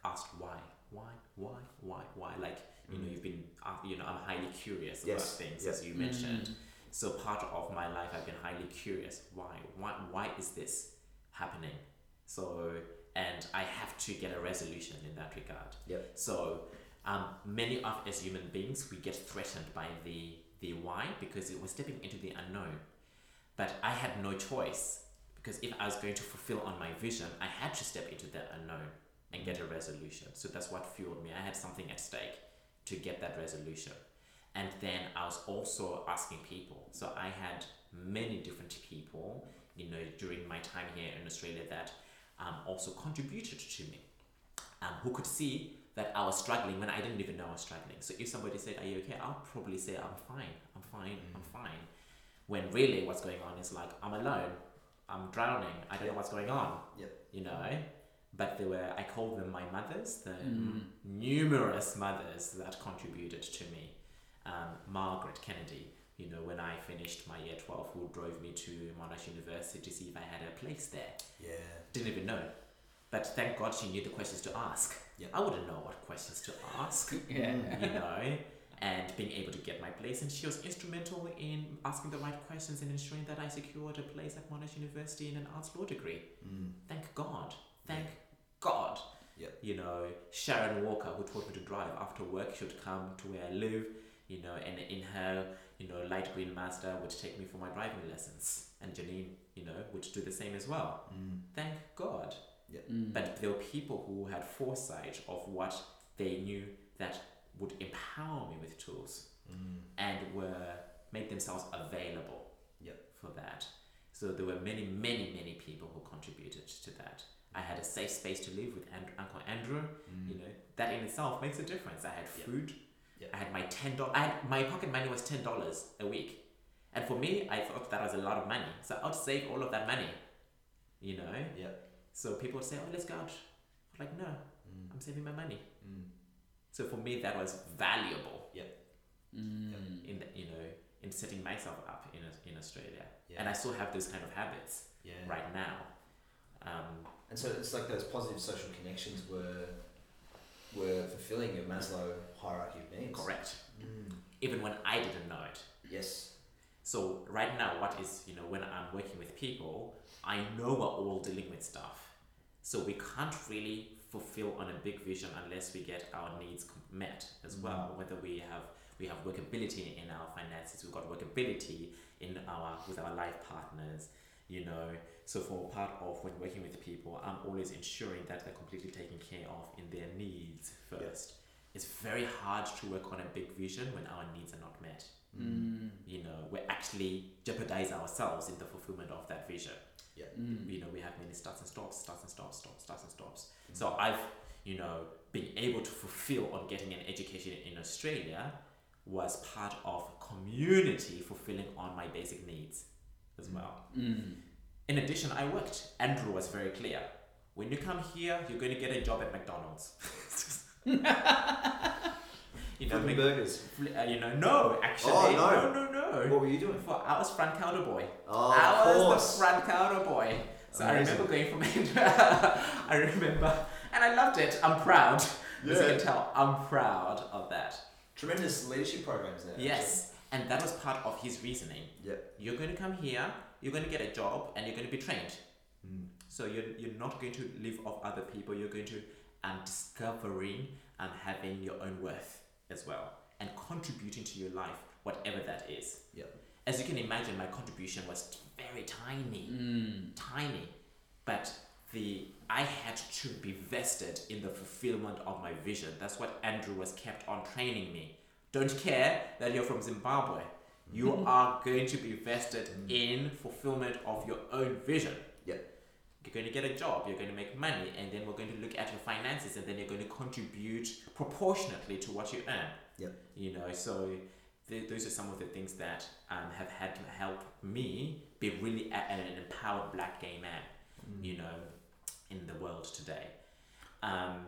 [SPEAKER 2] asked why, why, why, why, why. Like you know, you've been, uh, you know, I'm highly curious about things
[SPEAKER 1] Yep.
[SPEAKER 2] as you mentioned. So part of my life, I've been highly curious. Why? Why? Why is this happening? So, and I have to get a resolution in that regard.
[SPEAKER 1] Yep.
[SPEAKER 2] So, um, many of us as human beings, we get threatened by the the why because it was stepping into the unknown. But I had no choice because if I was going to fulfill on my vision, I had to step into that unknown and get a resolution. So that's what fueled me. I had something at stake to get that resolution. And then I was also asking people. So I had many different people, you know, during my time here in Australia that um, also contributed to me, um, who could see that I was struggling when I didn't even know I was struggling. So if somebody said, "Are you okay?" I'll probably say, "I'm fine. I'm fine. I'm fine." When really what's going on is like I'm alone. I'm drowning. I don't know what's going on.
[SPEAKER 1] Yep.
[SPEAKER 2] You know. But there were I call them my mothers, the
[SPEAKER 3] Mm.
[SPEAKER 2] numerous mothers that contributed to me. Um, Margaret Kennedy, you know, when I finished my year 12, who drove me to Monash University to see if I had a place there.
[SPEAKER 1] Yeah.
[SPEAKER 2] Didn't even know. But thank God she knew the questions to ask.
[SPEAKER 1] Yeah.
[SPEAKER 2] I wouldn't know what questions to ask, [LAUGHS]
[SPEAKER 3] Yeah.
[SPEAKER 2] you know, and being able to get my place. And she was instrumental in asking the right questions and ensuring that I secured a place at Monash University in an arts law degree.
[SPEAKER 1] Mm.
[SPEAKER 2] Thank God. You know, Sharon Walker, who taught me to drive after work, she would come to where I live, you know, and in her, you know, light green Mazda would take me for my driving lessons. And Janine, you know, would do the same as well.
[SPEAKER 1] Mm.
[SPEAKER 2] Thank God.
[SPEAKER 3] Mm.
[SPEAKER 2] But there were people who had foresight of what they knew that would empower me with tools
[SPEAKER 1] Mm.
[SPEAKER 2] and were made themselves available
[SPEAKER 1] Yep.
[SPEAKER 2] for that. So there were many, many, many people who contributed to that. I had a safe space to live with and- Uncle Andrew.
[SPEAKER 1] Mm.
[SPEAKER 2] You know that in itself makes a difference. I had food.
[SPEAKER 1] Yep.
[SPEAKER 2] I had my ten dollars. I had my pocket money was ten dollars a week, and for me, I thought that was a lot of money. So I'd save all of that money. You know.
[SPEAKER 1] Yep.
[SPEAKER 2] So people would say, "Oh, let's go out." I'm like, no,
[SPEAKER 1] Mm.
[SPEAKER 2] I'm saving my money.
[SPEAKER 1] Mm.
[SPEAKER 2] So for me, that was valuable
[SPEAKER 3] Mm.
[SPEAKER 2] in the, you know in setting myself up in in Australia,
[SPEAKER 1] Yeah.
[SPEAKER 2] and I still have those kind of habits
[SPEAKER 1] Yeah.
[SPEAKER 2] right now. Um,
[SPEAKER 1] And so it's like those positive social connections were were fulfilling your Maslow hierarchy of needs.
[SPEAKER 2] correct.
[SPEAKER 1] Mm.
[SPEAKER 2] Even when I didn't know it.
[SPEAKER 1] Yes.
[SPEAKER 2] So right now, what is you know when I'm working with people, I know we're all dealing with stuff. So we can't really fulfill on a big vision unless we get our needs met as well. Whether we have we have workability in our finances, we've got workability in our with our life partners. You know, so for part of when working with people, I'm always ensuring that they're completely taken care of in their needs first. It's very hard to work on a big vision when our needs are not met
[SPEAKER 3] Mm.
[SPEAKER 2] you know, we actually jeopardize ourselves in the fulfillment of that vision.
[SPEAKER 3] Mm.
[SPEAKER 2] You know, we have many starts and stops, starts and stops, stops, starts and stops. So I've, you know, been able to fulfill on getting an education in Australia was part of community fulfilling on my basic needs as well.
[SPEAKER 3] Mm.
[SPEAKER 2] In addition, I worked. Andrew was very clear. When you come here, you're going to get a job at McDonald's. [LAUGHS] you know,
[SPEAKER 1] Flipping burgers.
[SPEAKER 2] uh, you know, no, actually,
[SPEAKER 1] Oh, no.
[SPEAKER 2] no, no, no.
[SPEAKER 1] What were you doing?
[SPEAKER 2] For I was front counter boy.
[SPEAKER 1] Oh,
[SPEAKER 2] I
[SPEAKER 1] of
[SPEAKER 2] was
[SPEAKER 1] course.
[SPEAKER 2] the front counter boy. So I remember going from India. [LAUGHS] I remember, and I loved it. I'm proud. Yeah. As you can tell, I'm proud of that.
[SPEAKER 1] Tremendous leadership programs there.
[SPEAKER 2] Yes, and that was part of his reasoning.
[SPEAKER 1] Yep.
[SPEAKER 2] You're going to come here, you're going to get a job, and you're going to be trained.
[SPEAKER 1] Mm.
[SPEAKER 2] So you're, you're not going to live off other people. You're going to um, discovering and having your own worth as well, and contributing to your life, whatever that is.
[SPEAKER 1] Yep.
[SPEAKER 2] As you can imagine, my contribution was very tiny
[SPEAKER 3] Mm.
[SPEAKER 2] tiny, but the I had to be vested in the fulfillment of my vision. That's what Andrew was kept on training me. Don't care that you're from Zimbabwe. You are going to be vested in fulfillment of your own vision.
[SPEAKER 1] Yep.
[SPEAKER 2] You're going to get a job, you're going to make money, and then we're going to look at your finances, and then you're going to contribute proportionately to what you earn.
[SPEAKER 1] Yep.
[SPEAKER 2] You know, so th- those are some of the things that um, have had to help me be really a- an empowered black gay man, you know, in the world today. Um,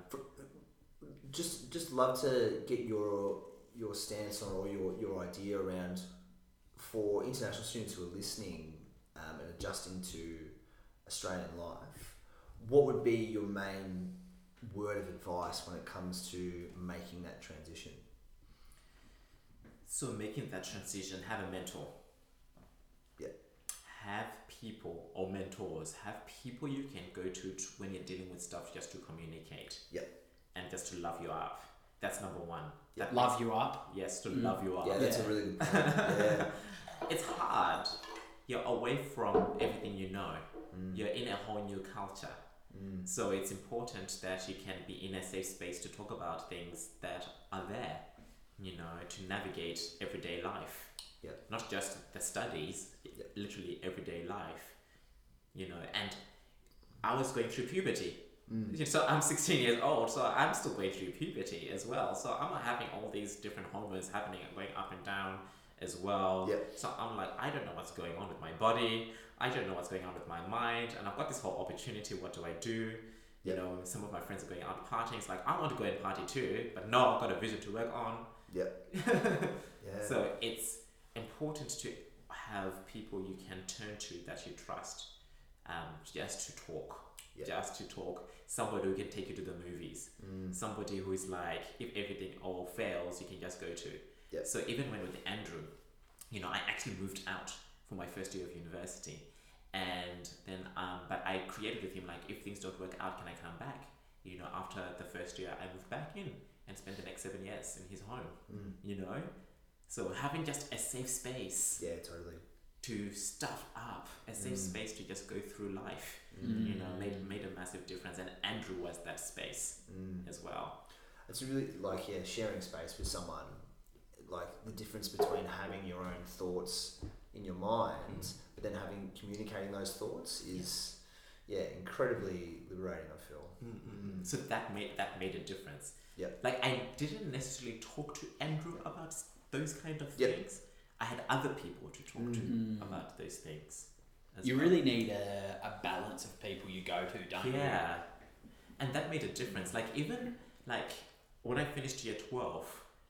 [SPEAKER 1] Just, just love to get your your stance on or your your idea around for international students who are listening um, and adjusting to Australian life. What would be your main word of advice when it comes to making that transition?
[SPEAKER 2] so making that transition, have a mentor.
[SPEAKER 1] Yeah.
[SPEAKER 2] Have people or mentors, have people you can go to when you're dealing with stuff just to communicate.
[SPEAKER 1] Yep.
[SPEAKER 2] And just to love you up. That's number one.
[SPEAKER 1] Yeah.
[SPEAKER 2] That
[SPEAKER 3] Love you up.
[SPEAKER 2] Yes, to
[SPEAKER 3] Mm.
[SPEAKER 2] love you up.
[SPEAKER 1] Yeah, that's a really good point. [LAUGHS] yeah.
[SPEAKER 2] it's hard. You're away from everything you know.
[SPEAKER 1] Mm.
[SPEAKER 2] You're in a whole new culture.
[SPEAKER 1] Mm.
[SPEAKER 2] So it's important that you can be in a safe space to talk about things that are there, you know, to navigate everyday life.
[SPEAKER 1] Yep.
[SPEAKER 2] Not just the studies,
[SPEAKER 1] Yep.
[SPEAKER 2] literally everyday life, you know. And I was going through puberty.
[SPEAKER 1] Mm.
[SPEAKER 2] So I'm 16 years old, so I'm still going through puberty as well. So I'm having all these different hormones happening and going up and down as well.
[SPEAKER 1] Yep.
[SPEAKER 2] So I'm like, I don't know what's going on with my body. I don't know what's going on with my mind. And I've got this whole opportunity. What do I do? You know, some of my friends are going out partying. It's like, I want to go and party too, but no, I've got a vision to work on.
[SPEAKER 1] Yep. [LAUGHS] Yeah.
[SPEAKER 2] So it's important to have people you can turn to that you trust, um, just to talk,
[SPEAKER 1] Yeah.
[SPEAKER 2] just to talk. Somebody who can take you to the movies.
[SPEAKER 1] Mm.
[SPEAKER 2] Somebody who is like, if everything all fails, you can just go to.
[SPEAKER 1] Yeah.
[SPEAKER 2] So even when with Andrew, you know, I actually moved out for my first year of university, and then um, but I created with him like, if things don't work out, can I come back? you know, after the first year, I moved back in and spent the next seven years in his home.
[SPEAKER 1] Mm.
[SPEAKER 2] You know, so having just a safe space
[SPEAKER 1] Yeah, totally.
[SPEAKER 2] to stuff up, a safe
[SPEAKER 1] Mm.
[SPEAKER 2] space to just go through life,
[SPEAKER 3] Mm.
[SPEAKER 2] Made made a massive difference. And Andrew was that space
[SPEAKER 1] Mm.
[SPEAKER 2] as well.
[SPEAKER 1] It's really like yeah, sharing space with someone, like the difference between having your own thoughts in your mind,
[SPEAKER 2] Mm.
[SPEAKER 1] but then having communicating those thoughts is yeah, incredibly liberating. I feel. Mm.
[SPEAKER 2] So that made that made a difference.
[SPEAKER 1] Yep.
[SPEAKER 2] Like I didn't necessarily talk to Andrew about those kind of
[SPEAKER 1] Yep.
[SPEAKER 2] things. I had other people to talk
[SPEAKER 3] Mm.
[SPEAKER 2] to about those things. As
[SPEAKER 3] You
[SPEAKER 2] well.
[SPEAKER 3] really need a, a balance of people you go to, don't you?
[SPEAKER 2] Yeah. And that made a difference. Like even like when I finished year twelve,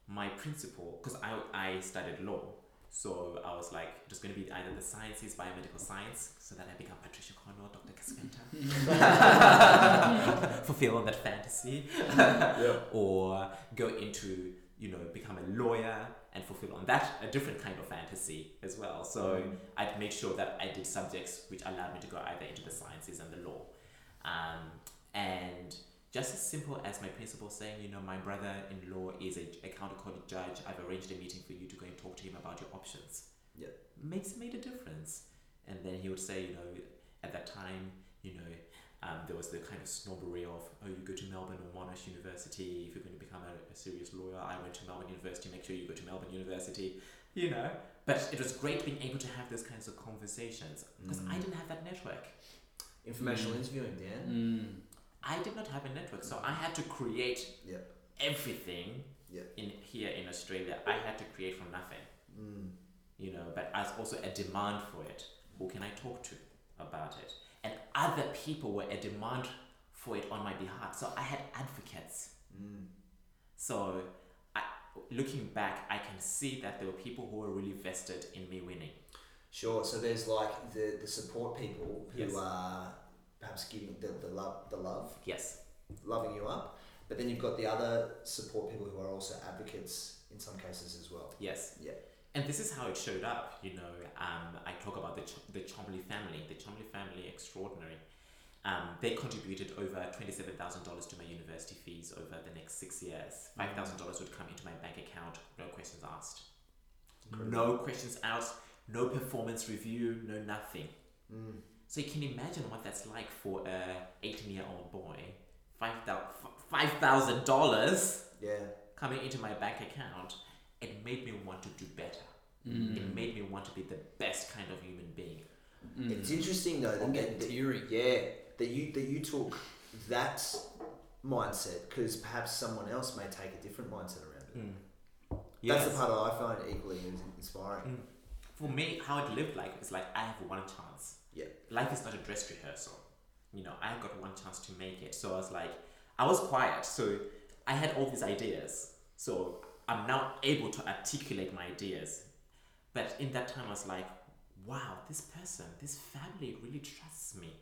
[SPEAKER 2] my principal because I I studied law. So I was like, it was going to be either the sciences, biomedical science, so that I become Patricia Cornwell, Dr. Kay Scarpetta, [LAUGHS] [LAUGHS] fulfill that fantasy,
[SPEAKER 1] yeah. [LAUGHS]
[SPEAKER 2] or go into you know become a lawyer and fulfill on that a different kind of fantasy as well. So
[SPEAKER 1] Mm.
[SPEAKER 2] I'd make sure that I did subjects which allowed me to go either into the sciences and the law. Um, and just as simple as my principal saying, you know, my brother in law is a, a county court judge, I've arranged a meeting for you to go and talk to him about your options.
[SPEAKER 1] Yeah.
[SPEAKER 2] Makes made a difference. And then he would say, you know, at that time, you know, um, there was the kind of snobbery of, oh, you go to Melbourne or Monash University if you're going to become a, a serious lawyer. I went to Melbourne University, make sure you go to Melbourne University, you know. But it was great being able to have those kinds of conversations because I
[SPEAKER 1] Mm.
[SPEAKER 2] didn't have that network.
[SPEAKER 1] Informational
[SPEAKER 3] Mm.
[SPEAKER 1] interviewing, Dan.
[SPEAKER 3] Mm.
[SPEAKER 2] I did not have a network, so I had to create
[SPEAKER 1] Yep.
[SPEAKER 2] everything
[SPEAKER 1] Yep.
[SPEAKER 2] in here in Australia. I had to create from nothing,
[SPEAKER 1] Mm.
[SPEAKER 2] you know. But as also a demand for it. Who can I talk to about it? And other people were a demand for it on my behalf. So I had advocates.
[SPEAKER 1] Mm.
[SPEAKER 2] So I, looking back, I can see that there were people who were really vested in me winning.
[SPEAKER 1] Sure. So there's like the, the support people who
[SPEAKER 2] Yes.
[SPEAKER 1] are perhaps giving the, the love the love,
[SPEAKER 2] Yes.
[SPEAKER 1] loving you up, but then you've got the other support people who are also advocates in some cases as well.
[SPEAKER 2] Yes.
[SPEAKER 1] Yeah.
[SPEAKER 2] And this is how it showed up, you know. Um, I talk about the, Ch- the Chomley family, the Chomley family, extraordinary. Um, they contributed over $27,000 to my university fees over the next six years. $5,000 would come into my bank account, no questions asked. No questions asked, no performance review, no nothing.
[SPEAKER 1] Mm.
[SPEAKER 2] So you can imagine what that's like for a 18 year old boy. $5,000
[SPEAKER 1] Yeah.
[SPEAKER 2] coming into my bank account, it made me want to do better.
[SPEAKER 3] Mm.
[SPEAKER 2] It made me want to be the best kind of human being.
[SPEAKER 3] Mm.
[SPEAKER 1] It's interesting though
[SPEAKER 3] I'm
[SPEAKER 1] that,
[SPEAKER 3] getting
[SPEAKER 1] that, yeah that you that you took that mindset because perhaps someone else may take a different mindset around it. That's the part that I find equally inspiring.
[SPEAKER 2] Mm. For me, how it lived like is like I have one chance.
[SPEAKER 1] Yeah.
[SPEAKER 2] Life is not a dress rehearsal. You know, I've got one chance to make it. So I was like, I was quiet. So I had all these ideas. So I'm now able to articulate my ideas. But in that time, I was like, wow, this person, this family really trusts me.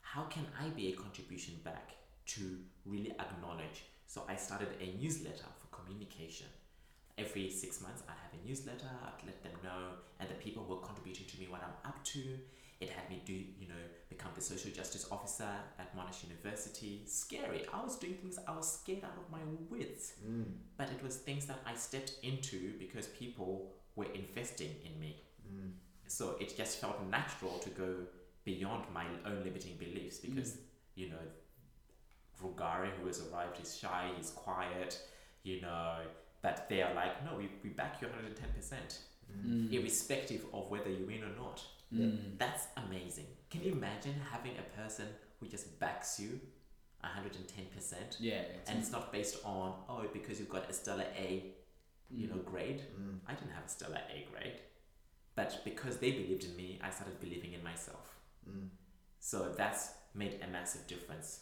[SPEAKER 2] How can I be a contribution back to really acknowledge? So I started a newsletter for communication. Every six months, I'd have a newsletter, I'd let them know, and the people were contributing to me what I'm up to. It had me do, you know, become the social justice officer at Monash University. Scary. I was doing things I was scared out of my wits.
[SPEAKER 1] Mm.
[SPEAKER 2] But it was things that I stepped into because people were investing in me.
[SPEAKER 1] Mm.
[SPEAKER 2] So it just felt natural to go beyond my own limiting beliefs because, you know, Rugare, who has arrived, he's shy, he's quiet, you know, but they are like, no, we, we back you 110%,
[SPEAKER 3] Mm.
[SPEAKER 2] irrespective of whether you win or not.
[SPEAKER 3] Mm.
[SPEAKER 2] That's amazing. Can you imagine having a person who just backs you 110%?
[SPEAKER 3] Yeah. It's
[SPEAKER 2] And it's not based on, oh, because you've got a stellar A, you
[SPEAKER 3] Mm.
[SPEAKER 2] know, grade.
[SPEAKER 1] Mm.
[SPEAKER 2] I didn't have a stellar A grade. But because they believed in me, I started believing in myself.
[SPEAKER 1] Mm.
[SPEAKER 2] So that's made a massive difference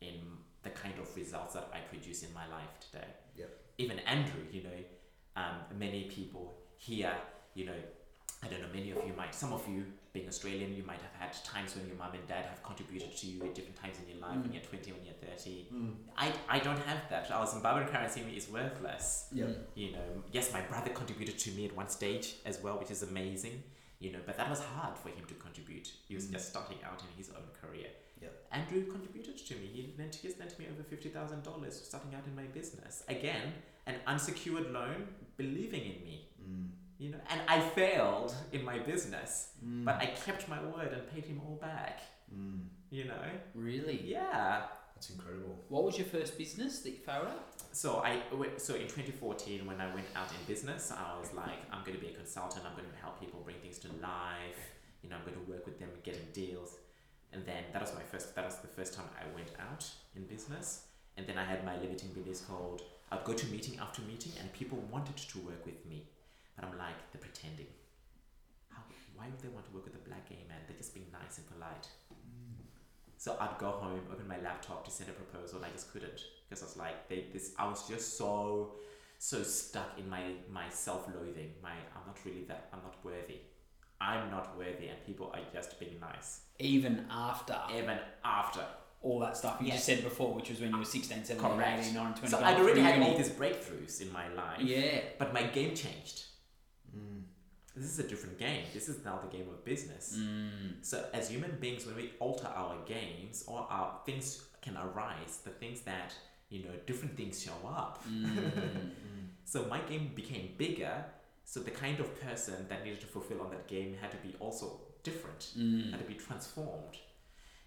[SPEAKER 2] in the kind of results that I produce in my life today.
[SPEAKER 1] Yep.
[SPEAKER 2] Even Andrew, you know, um, many people here, you know, I don't know, many of you might, some of you being Australian, you might have had times when your mum and dad have contributed to you at different times in your life, when
[SPEAKER 3] Mm.
[SPEAKER 2] you're 20, when you're 30.
[SPEAKER 1] Mm.
[SPEAKER 2] I, I don't have that. Our Zimbabwean currency is worthless
[SPEAKER 1] Yep.
[SPEAKER 3] Mm.
[SPEAKER 2] you know yes my brother contributed to me at one stage as well which is amazing you know but that was hard for him to contribute contribute. He was just starting out in his own career.
[SPEAKER 1] Yep.
[SPEAKER 2] Andrew contributed to me. He lent, he lent me over fifty thousand dollars starting out in my business. Again, an unsecured loan, believing in me.
[SPEAKER 1] Mm.
[SPEAKER 2] You know, and I failed in my business,
[SPEAKER 1] Mm.
[SPEAKER 2] but I kept my word and paid him all back.
[SPEAKER 1] Mm.
[SPEAKER 2] You know,
[SPEAKER 3] Really?
[SPEAKER 2] yeah.
[SPEAKER 1] That's incredible.
[SPEAKER 3] What was your first business that you failed at?
[SPEAKER 2] So I so in 2014 when I went out in business, I was like, I'm going to be a consultant. I'm going to help people bring things to life. You know, I'm going to work with them, getting deals. And then that was my first. That was the first time I went out in business. And then I had my limiting beliefs called. I'd go to meeting after meeting, and people wanted to work with me, but I'm like, they're pretending. How? Why would they want to work with a black gay man? They're just being nice and polite. Mm. So I'd go home, open my laptop to send a proposal, and I just couldn't because I was like, they, this. I was just so, so stuck in my my self-loathing. My I'm not really that. I'm not worthy. I'm not worthy, and people are just being nice.
[SPEAKER 3] Even after
[SPEAKER 2] Even after,
[SPEAKER 3] all that stuff you
[SPEAKER 2] Yes.
[SPEAKER 3] just said before, which was when you were 16, 17,
[SPEAKER 2] Correct.
[SPEAKER 3] 18, 19, 20.
[SPEAKER 2] so I'd already had all these breakthroughs in my life.
[SPEAKER 3] Yeah.
[SPEAKER 2] But my game changed.
[SPEAKER 1] Mm.
[SPEAKER 2] This is a different game. This is now the game of business.
[SPEAKER 3] Mm.
[SPEAKER 2] So as human beings, when we alter our games or our things can arise, the things that you know, different things show up.
[SPEAKER 3] Mm. [LAUGHS]
[SPEAKER 2] So my game became bigger. So the kind of person that needed to fulfill on that game had to be also different,
[SPEAKER 3] Mm.
[SPEAKER 2] had to be transformed.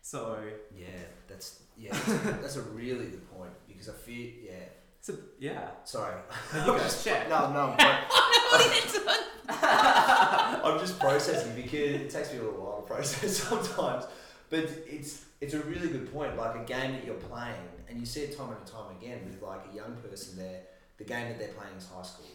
[SPEAKER 2] So
[SPEAKER 1] Yeah, that's yeah, that's, [LAUGHS] that's a really good point because I feel yeah.
[SPEAKER 2] so yeah.
[SPEAKER 1] Sorry,
[SPEAKER 2] No, you go, [LAUGHS] share.
[SPEAKER 1] no, no. But [LAUGHS] I'm just processing because it takes me a little while to process [LAUGHS] sometimes. But it's it's a really good point. Like a game that you're playing, and you see it time and time again with like a young person. There, the game that they're playing is high school.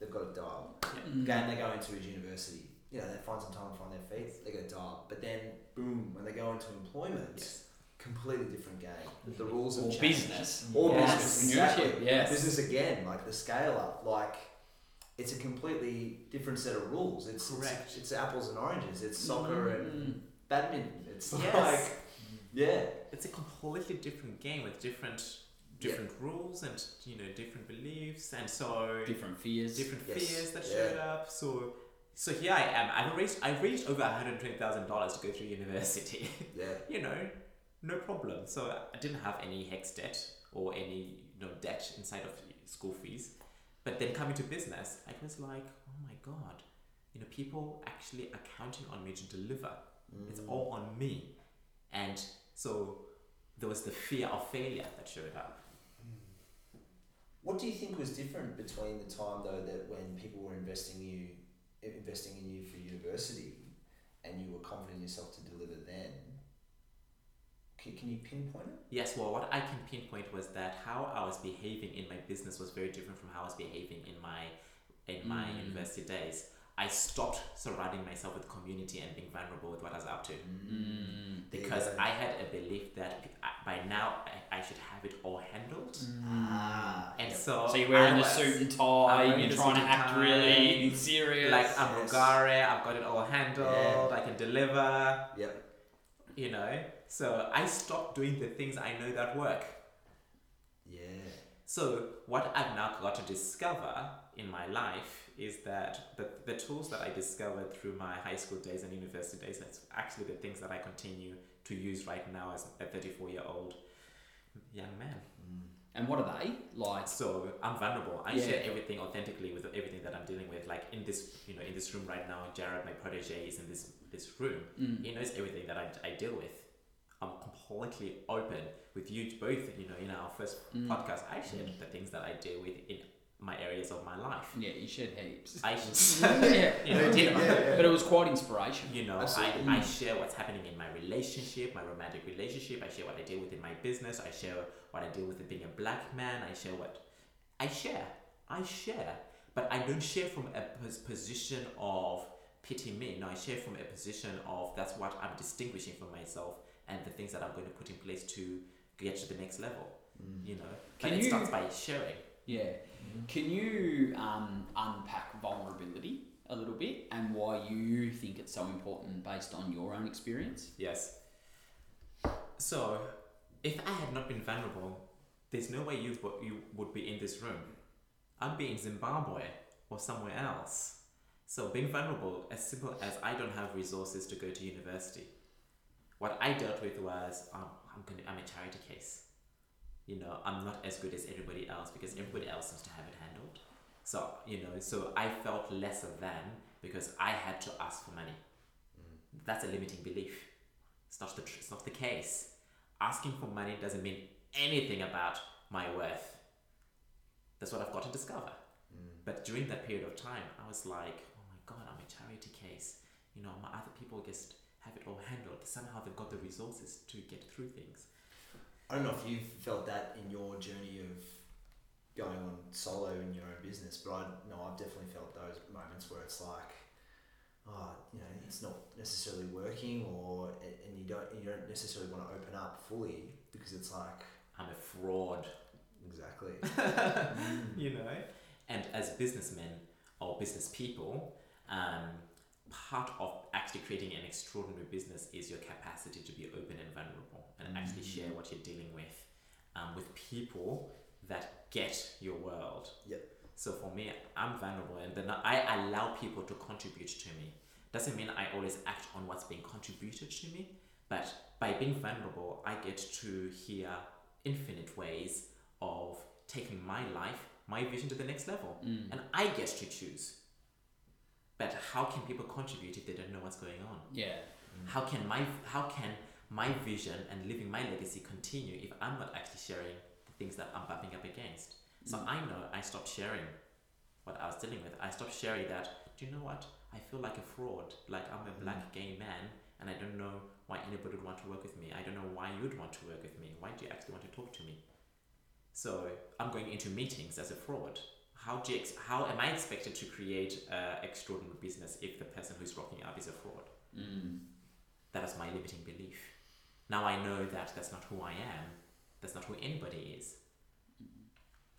[SPEAKER 1] They've got a dial.
[SPEAKER 3] Mm.
[SPEAKER 1] The game they go into is university. You know, they find some time to find their feet. They get a dial. But then, boom, when they go into employment,
[SPEAKER 2] Yes.
[SPEAKER 1] completely different game. The rules have
[SPEAKER 3] Or business.
[SPEAKER 1] Or
[SPEAKER 3] Yes.
[SPEAKER 1] business, exactly.
[SPEAKER 3] Yes.
[SPEAKER 1] Business again, like the scale up, like it's a completely different set of rules. It's
[SPEAKER 2] Correct.
[SPEAKER 1] It's, it's apples and oranges. It's soccer and
[SPEAKER 3] Mm.
[SPEAKER 1] badminton. It's
[SPEAKER 2] Yes. [LAUGHS]
[SPEAKER 1] like yeah,
[SPEAKER 2] It's a completely different game with different different rules and you know different beliefs and so
[SPEAKER 3] different fears.
[SPEAKER 2] different
[SPEAKER 1] Yes.
[SPEAKER 2] fears that
[SPEAKER 1] Yeah.
[SPEAKER 2] showed up. So so here I am. I've raised I've raised over one hundred twenty thousand dollars to go through university. [LAUGHS]
[SPEAKER 1] yeah.
[SPEAKER 2] you know, no problem. So I didn't have any HECS debt or any you know debt inside of school fees. But then coming to business, I was like, oh my god, you know, people actually are counting on me to deliver. It's
[SPEAKER 1] Mm.
[SPEAKER 2] all on me, and so there was the fear of failure that showed up.
[SPEAKER 1] What do you think was different between the time though that when people were investing you, investing in you for university, and you were confident in yourself to deliver then? Can, can you pinpoint it?
[SPEAKER 2] Yes, well, what I can pinpoint was that how I was behaving in my business was very different from how I was behaving in my in my
[SPEAKER 3] Mm.
[SPEAKER 2] university days. I stopped surrounding myself with community and being vulnerable with what I was up to
[SPEAKER 3] Mm.
[SPEAKER 2] Because
[SPEAKER 1] go.
[SPEAKER 2] I had a belief that by now I, I should have it all handled.
[SPEAKER 1] Ah,
[SPEAKER 2] And
[SPEAKER 1] yep.
[SPEAKER 2] so
[SPEAKER 3] So you're wearing
[SPEAKER 2] I
[SPEAKER 3] the suit and tie, you're trying to act
[SPEAKER 2] tie,
[SPEAKER 3] really serious.
[SPEAKER 2] like I'm
[SPEAKER 1] Yes.
[SPEAKER 2] Rugare, I've got it all handled,
[SPEAKER 1] Yeah.
[SPEAKER 2] I can deliver,
[SPEAKER 1] Yep.
[SPEAKER 2] you know. So I stopped doing the things I know that work.
[SPEAKER 1] Yeah.
[SPEAKER 2] So what I've now got to discover in my life is that the, the tools that I discovered through my high school days and university days that's actually the things that I continue to use right now as a 34 year old young man.
[SPEAKER 3] and what are they? Like,
[SPEAKER 2] So I'm vulnerable. I
[SPEAKER 3] Yeah.
[SPEAKER 2] share everything authentically with everything that I'm dealing with. Like in this, you know, in this room right now, Jared, my protege, is in this this room.
[SPEAKER 3] mm,
[SPEAKER 2] He knows everything that I, I deal with. I'm completely open with you both. You know, in our first
[SPEAKER 3] Mm.
[SPEAKER 2] podcast, I shared the things that I deal with in my areas of my life.
[SPEAKER 3] yeah, you shared heaps.
[SPEAKER 2] I, [LAUGHS]
[SPEAKER 3] yeah. [LAUGHS]
[SPEAKER 2] you know,
[SPEAKER 1] Yeah, yeah.
[SPEAKER 3] But it was quite inspirational.
[SPEAKER 2] you know, I. I share what's happening in my relationship, my romantic relationship. I share what I deal with in my business. I share what I deal with in being a black man. I share what I share. I share, but I don't share from a position of pity me. No, I share from a position of that's what I'm distinguishing for myself and the things that I'm going to put in place to get to the next level. You know,
[SPEAKER 3] Can
[SPEAKER 2] but it
[SPEAKER 3] you-
[SPEAKER 2] starts by sharing.
[SPEAKER 3] Yeah. Can you um, unpack vulnerability a little bit and why you think it's so important based on your own experience?
[SPEAKER 2] Yes. So, if I had not been vulnerable, there's no way you wo- you would be in this room. I'd be in Zimbabwe or somewhere else. So being vulnerable, as simple as I don't have resources to go to university, what I dealt with was um, I'm going I'm a charity case. You know, I'm not as good as everybody else because everybody else seems to have it handled. So you know, so I felt lesser than because I had to ask for money. That's a limiting belief. It's not the tr- it's not the case. Asking for money doesn't mean anything about my worth. That's what I've got to discover. But during that period of time, I was like, oh my god, I'm a charity case. You know, my other people just have it all handled. Somehow they've got the resources to get through things.
[SPEAKER 1] I don't know if you've felt that in your journey of going on solo in your own business, but I know I've definitely felt those moments where it's like, oh, you know, it's not necessarily working, or and you don't you don't necessarily want to open up fully because it's like
[SPEAKER 2] I'm a fraud,
[SPEAKER 1] exactly. [LAUGHS]
[SPEAKER 2] you know. And as businessmen or business people, um, part of actually creating an extraordinary business is your capacity to be open and vulnerable and actually share what you're dealing with um, with people that get your world.
[SPEAKER 1] Yep.
[SPEAKER 2] So for me, I'm vulnerable, and then I allow people to contribute to me. Doesn't mean I always act on what's being contributed to me, but by being vulnerable, I get to hear infinite ways of taking my life, my vision to the next level, and I get to choose. But how can people contribute if they don't know what's going on?
[SPEAKER 3] Yeah. Mm.
[SPEAKER 2] How can my how can my vision and living my legacy continue if I'm not actually sharing the things that I'm bumping up against? So mm. I know I stopped sharing what I was dealing with. I stopped sharing that. Do you know what? I feel like a fraud. Like I'm a mm. black gay man, and I don't know why anybody would want to work with me. I don't know why you'd want to work with me. Why do you actually want to talk to me? So I'm going into meetings as a fraud. How do you ex- how am I expected to create an extraordinary business if the person who's rocking up is a fraud?
[SPEAKER 3] Mm.
[SPEAKER 2] That is my limiting belief. Now I know that that's not who I am. That's not who anybody is.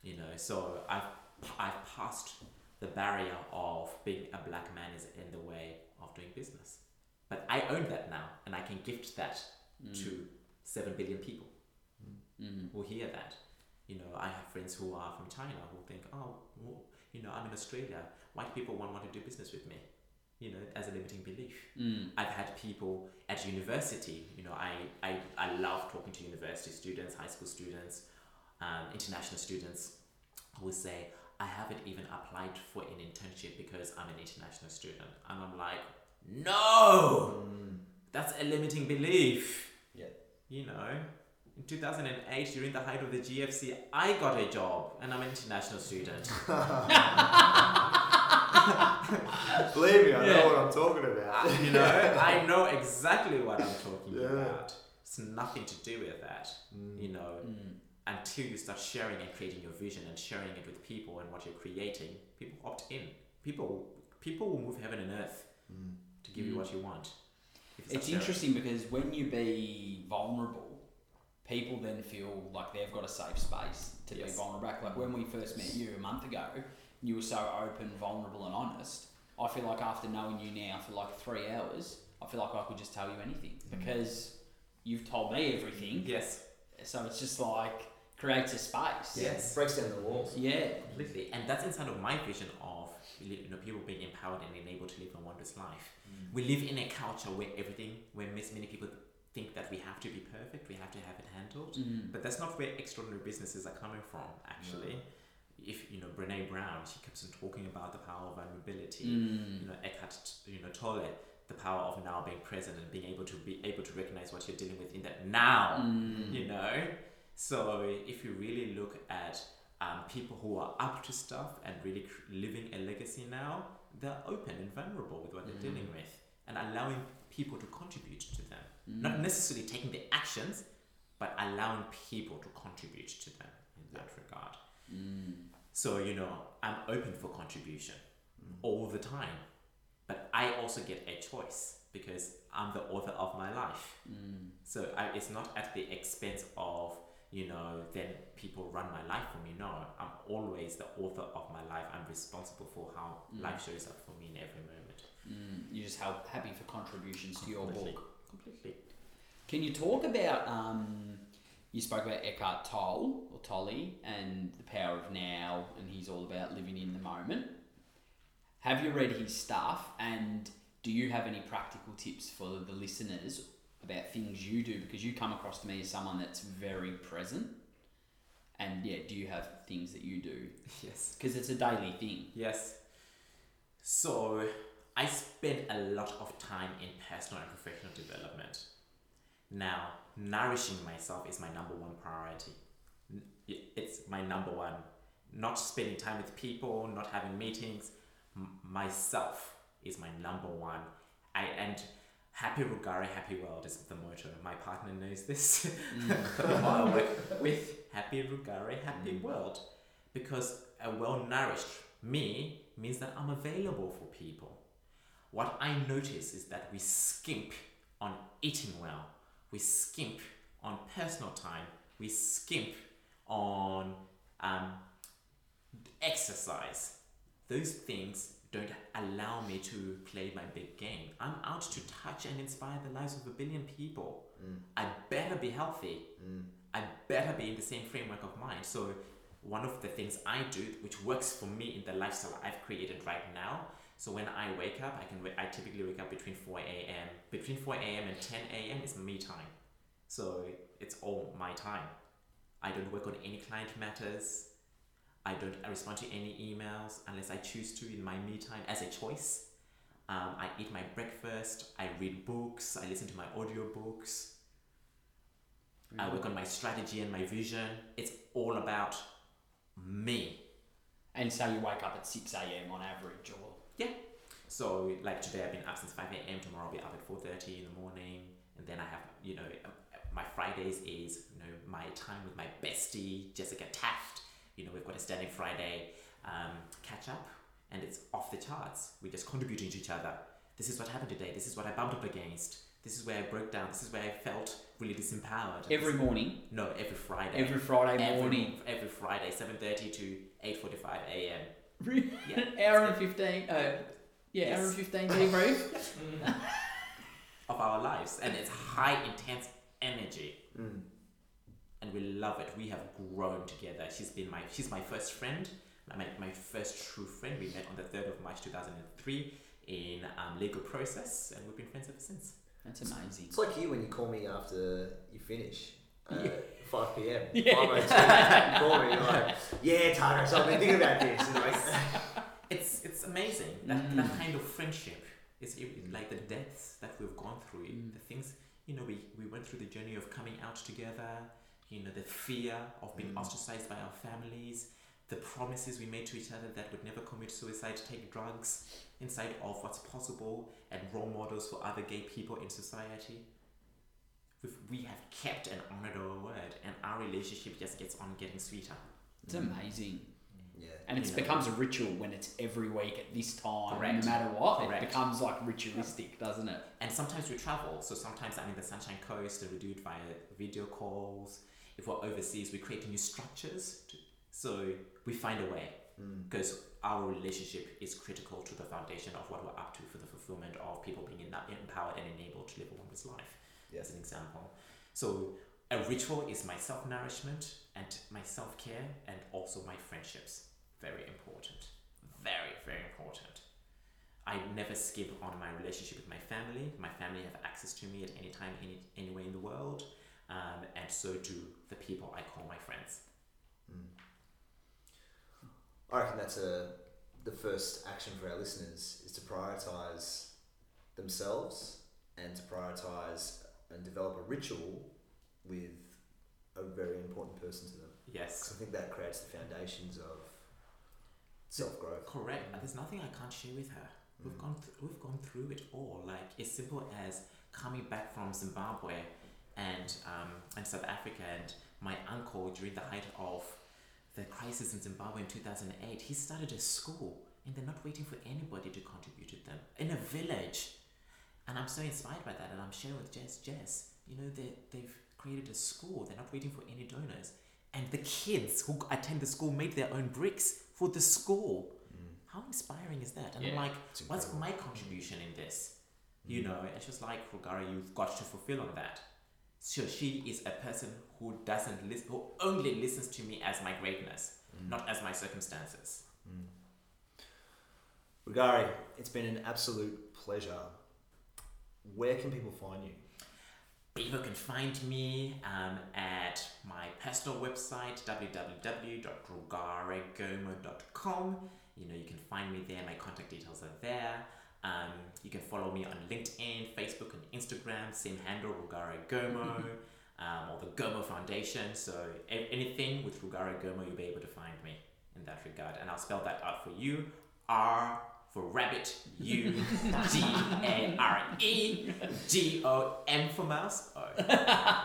[SPEAKER 2] You know, so I've I've passed the barrier of being a black man is in the way of doing business. But I own that now, and I can gift that to seven billion people
[SPEAKER 3] Mm.
[SPEAKER 2] who hear that. You know, I have friends who are from China who think, oh, well, you know, I'm in Australia. Why do people won't want to do business with me? You know, as a limiting belief.
[SPEAKER 3] Mm.
[SPEAKER 2] I've had people at university, you know, I, I, I love talking to university students, high school students, um, international students who say, I haven't even applied for an internship because I'm an international student. And I'm like, no, that's a limiting belief.
[SPEAKER 1] Yeah.
[SPEAKER 2] You know, in 2008, during the height of the GFC, I got a job and I'm an international student. [LAUGHS]
[SPEAKER 1] Believe me, I
[SPEAKER 3] Yeah.
[SPEAKER 1] know what I'm talking about.
[SPEAKER 2] you know, I know exactly what I'm talking
[SPEAKER 1] Yeah.
[SPEAKER 2] about. It's nothing to do with that.
[SPEAKER 1] Mm.
[SPEAKER 2] You know,
[SPEAKER 3] Mm.
[SPEAKER 2] until you start sharing and creating your vision and sharing it with people and what you're creating, people opt in. People, people will move heaven and earth
[SPEAKER 1] Mm.
[SPEAKER 2] to give you
[SPEAKER 3] Mm.
[SPEAKER 2] what you want. if
[SPEAKER 3] It's interesting because when you be vulnerable, people then feel like they've got a safe space to be vulnerable. Like when we first met you a month ago, you were so open, vulnerable, and honest. I feel like after knowing you now for like three hours, I feel like I could just tell you anything mm. because you've told me everything.
[SPEAKER 2] Yes,
[SPEAKER 3] So it's just like creates a space.
[SPEAKER 2] Yes.
[SPEAKER 1] Breaks down the walls.
[SPEAKER 3] Yeah.
[SPEAKER 2] completely. And that's inside of my vision of you know people being empowered and enabled to live a wondrous life. Mm. We live in a culture where everything, where many people think that we have to be perfect, we have to have it handled.
[SPEAKER 3] Mm.
[SPEAKER 2] But that's not where extraordinary businesses are coming from, actually. If you know Brene Brown, she keeps on talking about the power of vulnerability.
[SPEAKER 3] Mm.
[SPEAKER 2] You know Eckhart, you know Tolle, the power of now being present and being able to be able to recognize what you're dealing with in that now.
[SPEAKER 3] Mm.
[SPEAKER 2] You know, so if you really look at um, people who are up to stuff and really cr- living a legacy now, they're open and vulnerable with what they're dealing with and allowing people to contribute to them. Not necessarily taking the actions, but allowing people to contribute to them in that regard.
[SPEAKER 3] Mm.
[SPEAKER 2] So, you know, I'm open for contribution all the time. But I also get a choice because I'm the author of my life.
[SPEAKER 3] Mm.
[SPEAKER 2] So I, it's not at the expense of, you know, then people run my life for me. No, I'm always the author of my life. I'm responsible for how life shows up for me in every moment.
[SPEAKER 3] Mm. You're just help, happy for contributions to your book.
[SPEAKER 2] Completely.
[SPEAKER 3] Can you talk about? Um, you spoke about Eckhart Tolle or Tolle and the power of now, and he's all about living in the moment. have you read his stuff? And do you have any practical tips for the listeners about things you do? Because you come across to me as someone that's very present. And yeah, do you have things that you do? [LAUGHS]
[SPEAKER 2] Yes.
[SPEAKER 3] Because it's a daily thing.
[SPEAKER 2] Yes. So I spend a lot of time in personal and professional development. Now, nourishing myself is my number one priority. It's my number one. Not spending time with people, not having meetings. M- myself is my number one. I and happy Rugare, happy world is the motto. My partner knows this. Mm. [LAUGHS] I work with happy Rugare, happy mm. world because a well nourished me means that I'm available for people. What I notice is that we skimp on eating well, we skimp on personal time, we skimp on um, exercise. Those things don't allow me to play my big game. I'm out to touch and inspire the lives of a billion people. I better be healthy. I better be in the same framework of mind. So, one of the things I do, which works for me in the lifestyle I've created right now. So when I wake up, I can. I typically wake up between four a.m. Between four a.m. and ten a.m. is me time. So it's all my time. I don't work on any client matters. I don't respond to any emails unless I choose to in my me time as a choice. Um, I eat my breakfast. I read books. I listen to my audiobooks. I work on my strategy and my vision. It's all about me.
[SPEAKER 3] And so you wake up at 6 a.m. on average, or
[SPEAKER 2] Yeah. So like today I've been up since five a.m. Tomorrow I'll be up at four thirty in the morning, and then I have you know um, my Fridays is you know my time with my bestie Jessica Taft. You know we've got a standing Friday um, catch up, and it's off the charts. We're just contributing to each other. This is what happened today. This is what I bumped up against. This is where I broke down. This is where I felt really disempowered.
[SPEAKER 3] every morning,
[SPEAKER 2] no every Friday.
[SPEAKER 3] every Friday
[SPEAKER 2] Every-
[SPEAKER 3] morning.
[SPEAKER 2] Every Friday, seven thirty to eight forty five a.m. Yeah.
[SPEAKER 3] hour and 15, uh, yeah, hour and 15 debrief.
[SPEAKER 2] of our lives and it's high intense energy. And we love it. We have grown together. She's been my she's my first friend my, my first true friend. We met on the 3rd of march 2003 in um, legal process and we've been friends ever since.
[SPEAKER 3] That's amazing.
[SPEAKER 1] It's like you when you call me after you finish. Uh,
[SPEAKER 3] Yeah. [LAUGHS]
[SPEAKER 1] 5 p.m.
[SPEAKER 3] Yeah.
[SPEAKER 1] 5:02, you call me you're like, yeah, Tara, so I've been thinking about this. And like, [LAUGHS]
[SPEAKER 2] it's it's amazing that,
[SPEAKER 3] Mm.
[SPEAKER 2] that kind of friendship is like the depths that we've gone through
[SPEAKER 3] Mm.
[SPEAKER 2] the things you know we, we went through the journey of coming out together you know the fear of being
[SPEAKER 1] Mm.
[SPEAKER 2] ostracized by our families the promises we made to each other that would never commit suicide take drugs inside of what's possible and role models for other gay people in society we have kept and honored our word and our relationship just gets on getting sweeter
[SPEAKER 3] It's amazing.
[SPEAKER 1] yeah.
[SPEAKER 3] And it
[SPEAKER 2] You know.
[SPEAKER 3] becomes a ritual when it's every week at this time,
[SPEAKER 2] Correct.
[SPEAKER 3] no matter what.
[SPEAKER 2] Correct.
[SPEAKER 3] It becomes like ritualistic, doesn't it?
[SPEAKER 2] And sometimes we travel. So sometimes I'm in the Sunshine Coast and we do it via video calls. If we're overseas, we create new structures. To, so we find a way hmm. because our relationship is critical to the foundation of what we're up to for the fulfillment of people being en- empowered and enabled to live a wondrous life,
[SPEAKER 1] Yeah.
[SPEAKER 2] As an example. So a ritual is my self nourishment and my self care and also my friendships. Very important. Very, very important. I never skip on my relationship with my family. My family have access to me at any time, any anywhere in the world, um, and so do the people I call my friends.
[SPEAKER 1] I reckon that's a the first action for our listeners is to prioritize themselves and to prioritize and develop a ritual with a very important person to them.
[SPEAKER 2] Yes,
[SPEAKER 1] I think that creates the foundations of self growth.
[SPEAKER 2] correct. There's nothing I can't share with her. We've gone th- we've gone through it all. Like as simple as coming back from Zimbabwe and um, and South Africa, and my uncle during the height of the crisis in Zimbabwe in 2008, he started a school, and they're not waiting for anybody to contribute to them in a village. And I'm so inspired by that, and I'm sharing with Jess. Jess, you know, they they've created a school. They're not waiting for any donors, and the kids who attend the school made their own bricks for the school. Mm. How inspiring is that? And I'm like, what's my contribution in this? You mm. know, and she was like, Rugare, you've got to fulfill on that. So she is a person who doesn't listen, who only listens to me as my greatness, mm. not as my circumstances.
[SPEAKER 1] Rugare, it's been an absolute pleasure. Where can people find you?
[SPEAKER 2] People can find me um, at my personal website www.rugaregomo.com. You know, you can find me there. My contact details are there. Um, you can follow me on LinkedIn, Facebook, and Instagram. Same handle, Rugare Gomo, [LAUGHS] um, or the Gomo Foundation. So anything with Rugare Gomo, you'll be able to find me in that regard. And I'll spell that out for you. R for rabbit, U G A R E, G O M for mouse. O.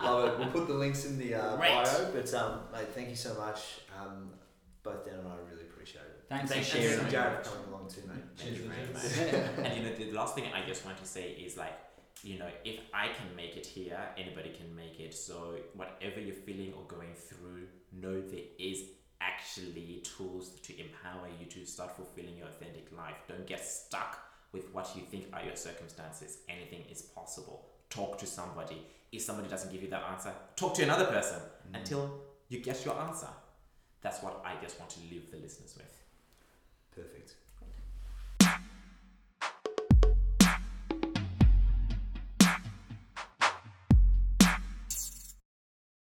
[SPEAKER 1] Love it. We'll put the links in the uh,
[SPEAKER 2] Great.
[SPEAKER 1] bio. But um, mate, thank you so much. Um, both Dan and I really appreciate it.
[SPEAKER 3] Thanks
[SPEAKER 2] Thank
[SPEAKER 3] for
[SPEAKER 2] you.
[SPEAKER 3] sharing.
[SPEAKER 1] Thanks to Jared for coming along too, mate.
[SPEAKER 2] Thank you
[SPEAKER 4] Cheers,
[SPEAKER 2] very
[SPEAKER 4] cheers.
[SPEAKER 2] much. [LAUGHS] and you know, the last thing I just want to say is like, you know, if I can make it here, anybody can make it. So whatever you're feeling or going through, know there is actually tools to empower you to start fulfilling your authentic life. Don't get stuck with what you think are your circumstances. Anything is possible. Talk to somebody. If somebody doesn't give you that answer, talk to another person mm. until you get your answer. That's what I just want to leave the listeners with.
[SPEAKER 1] Perfect.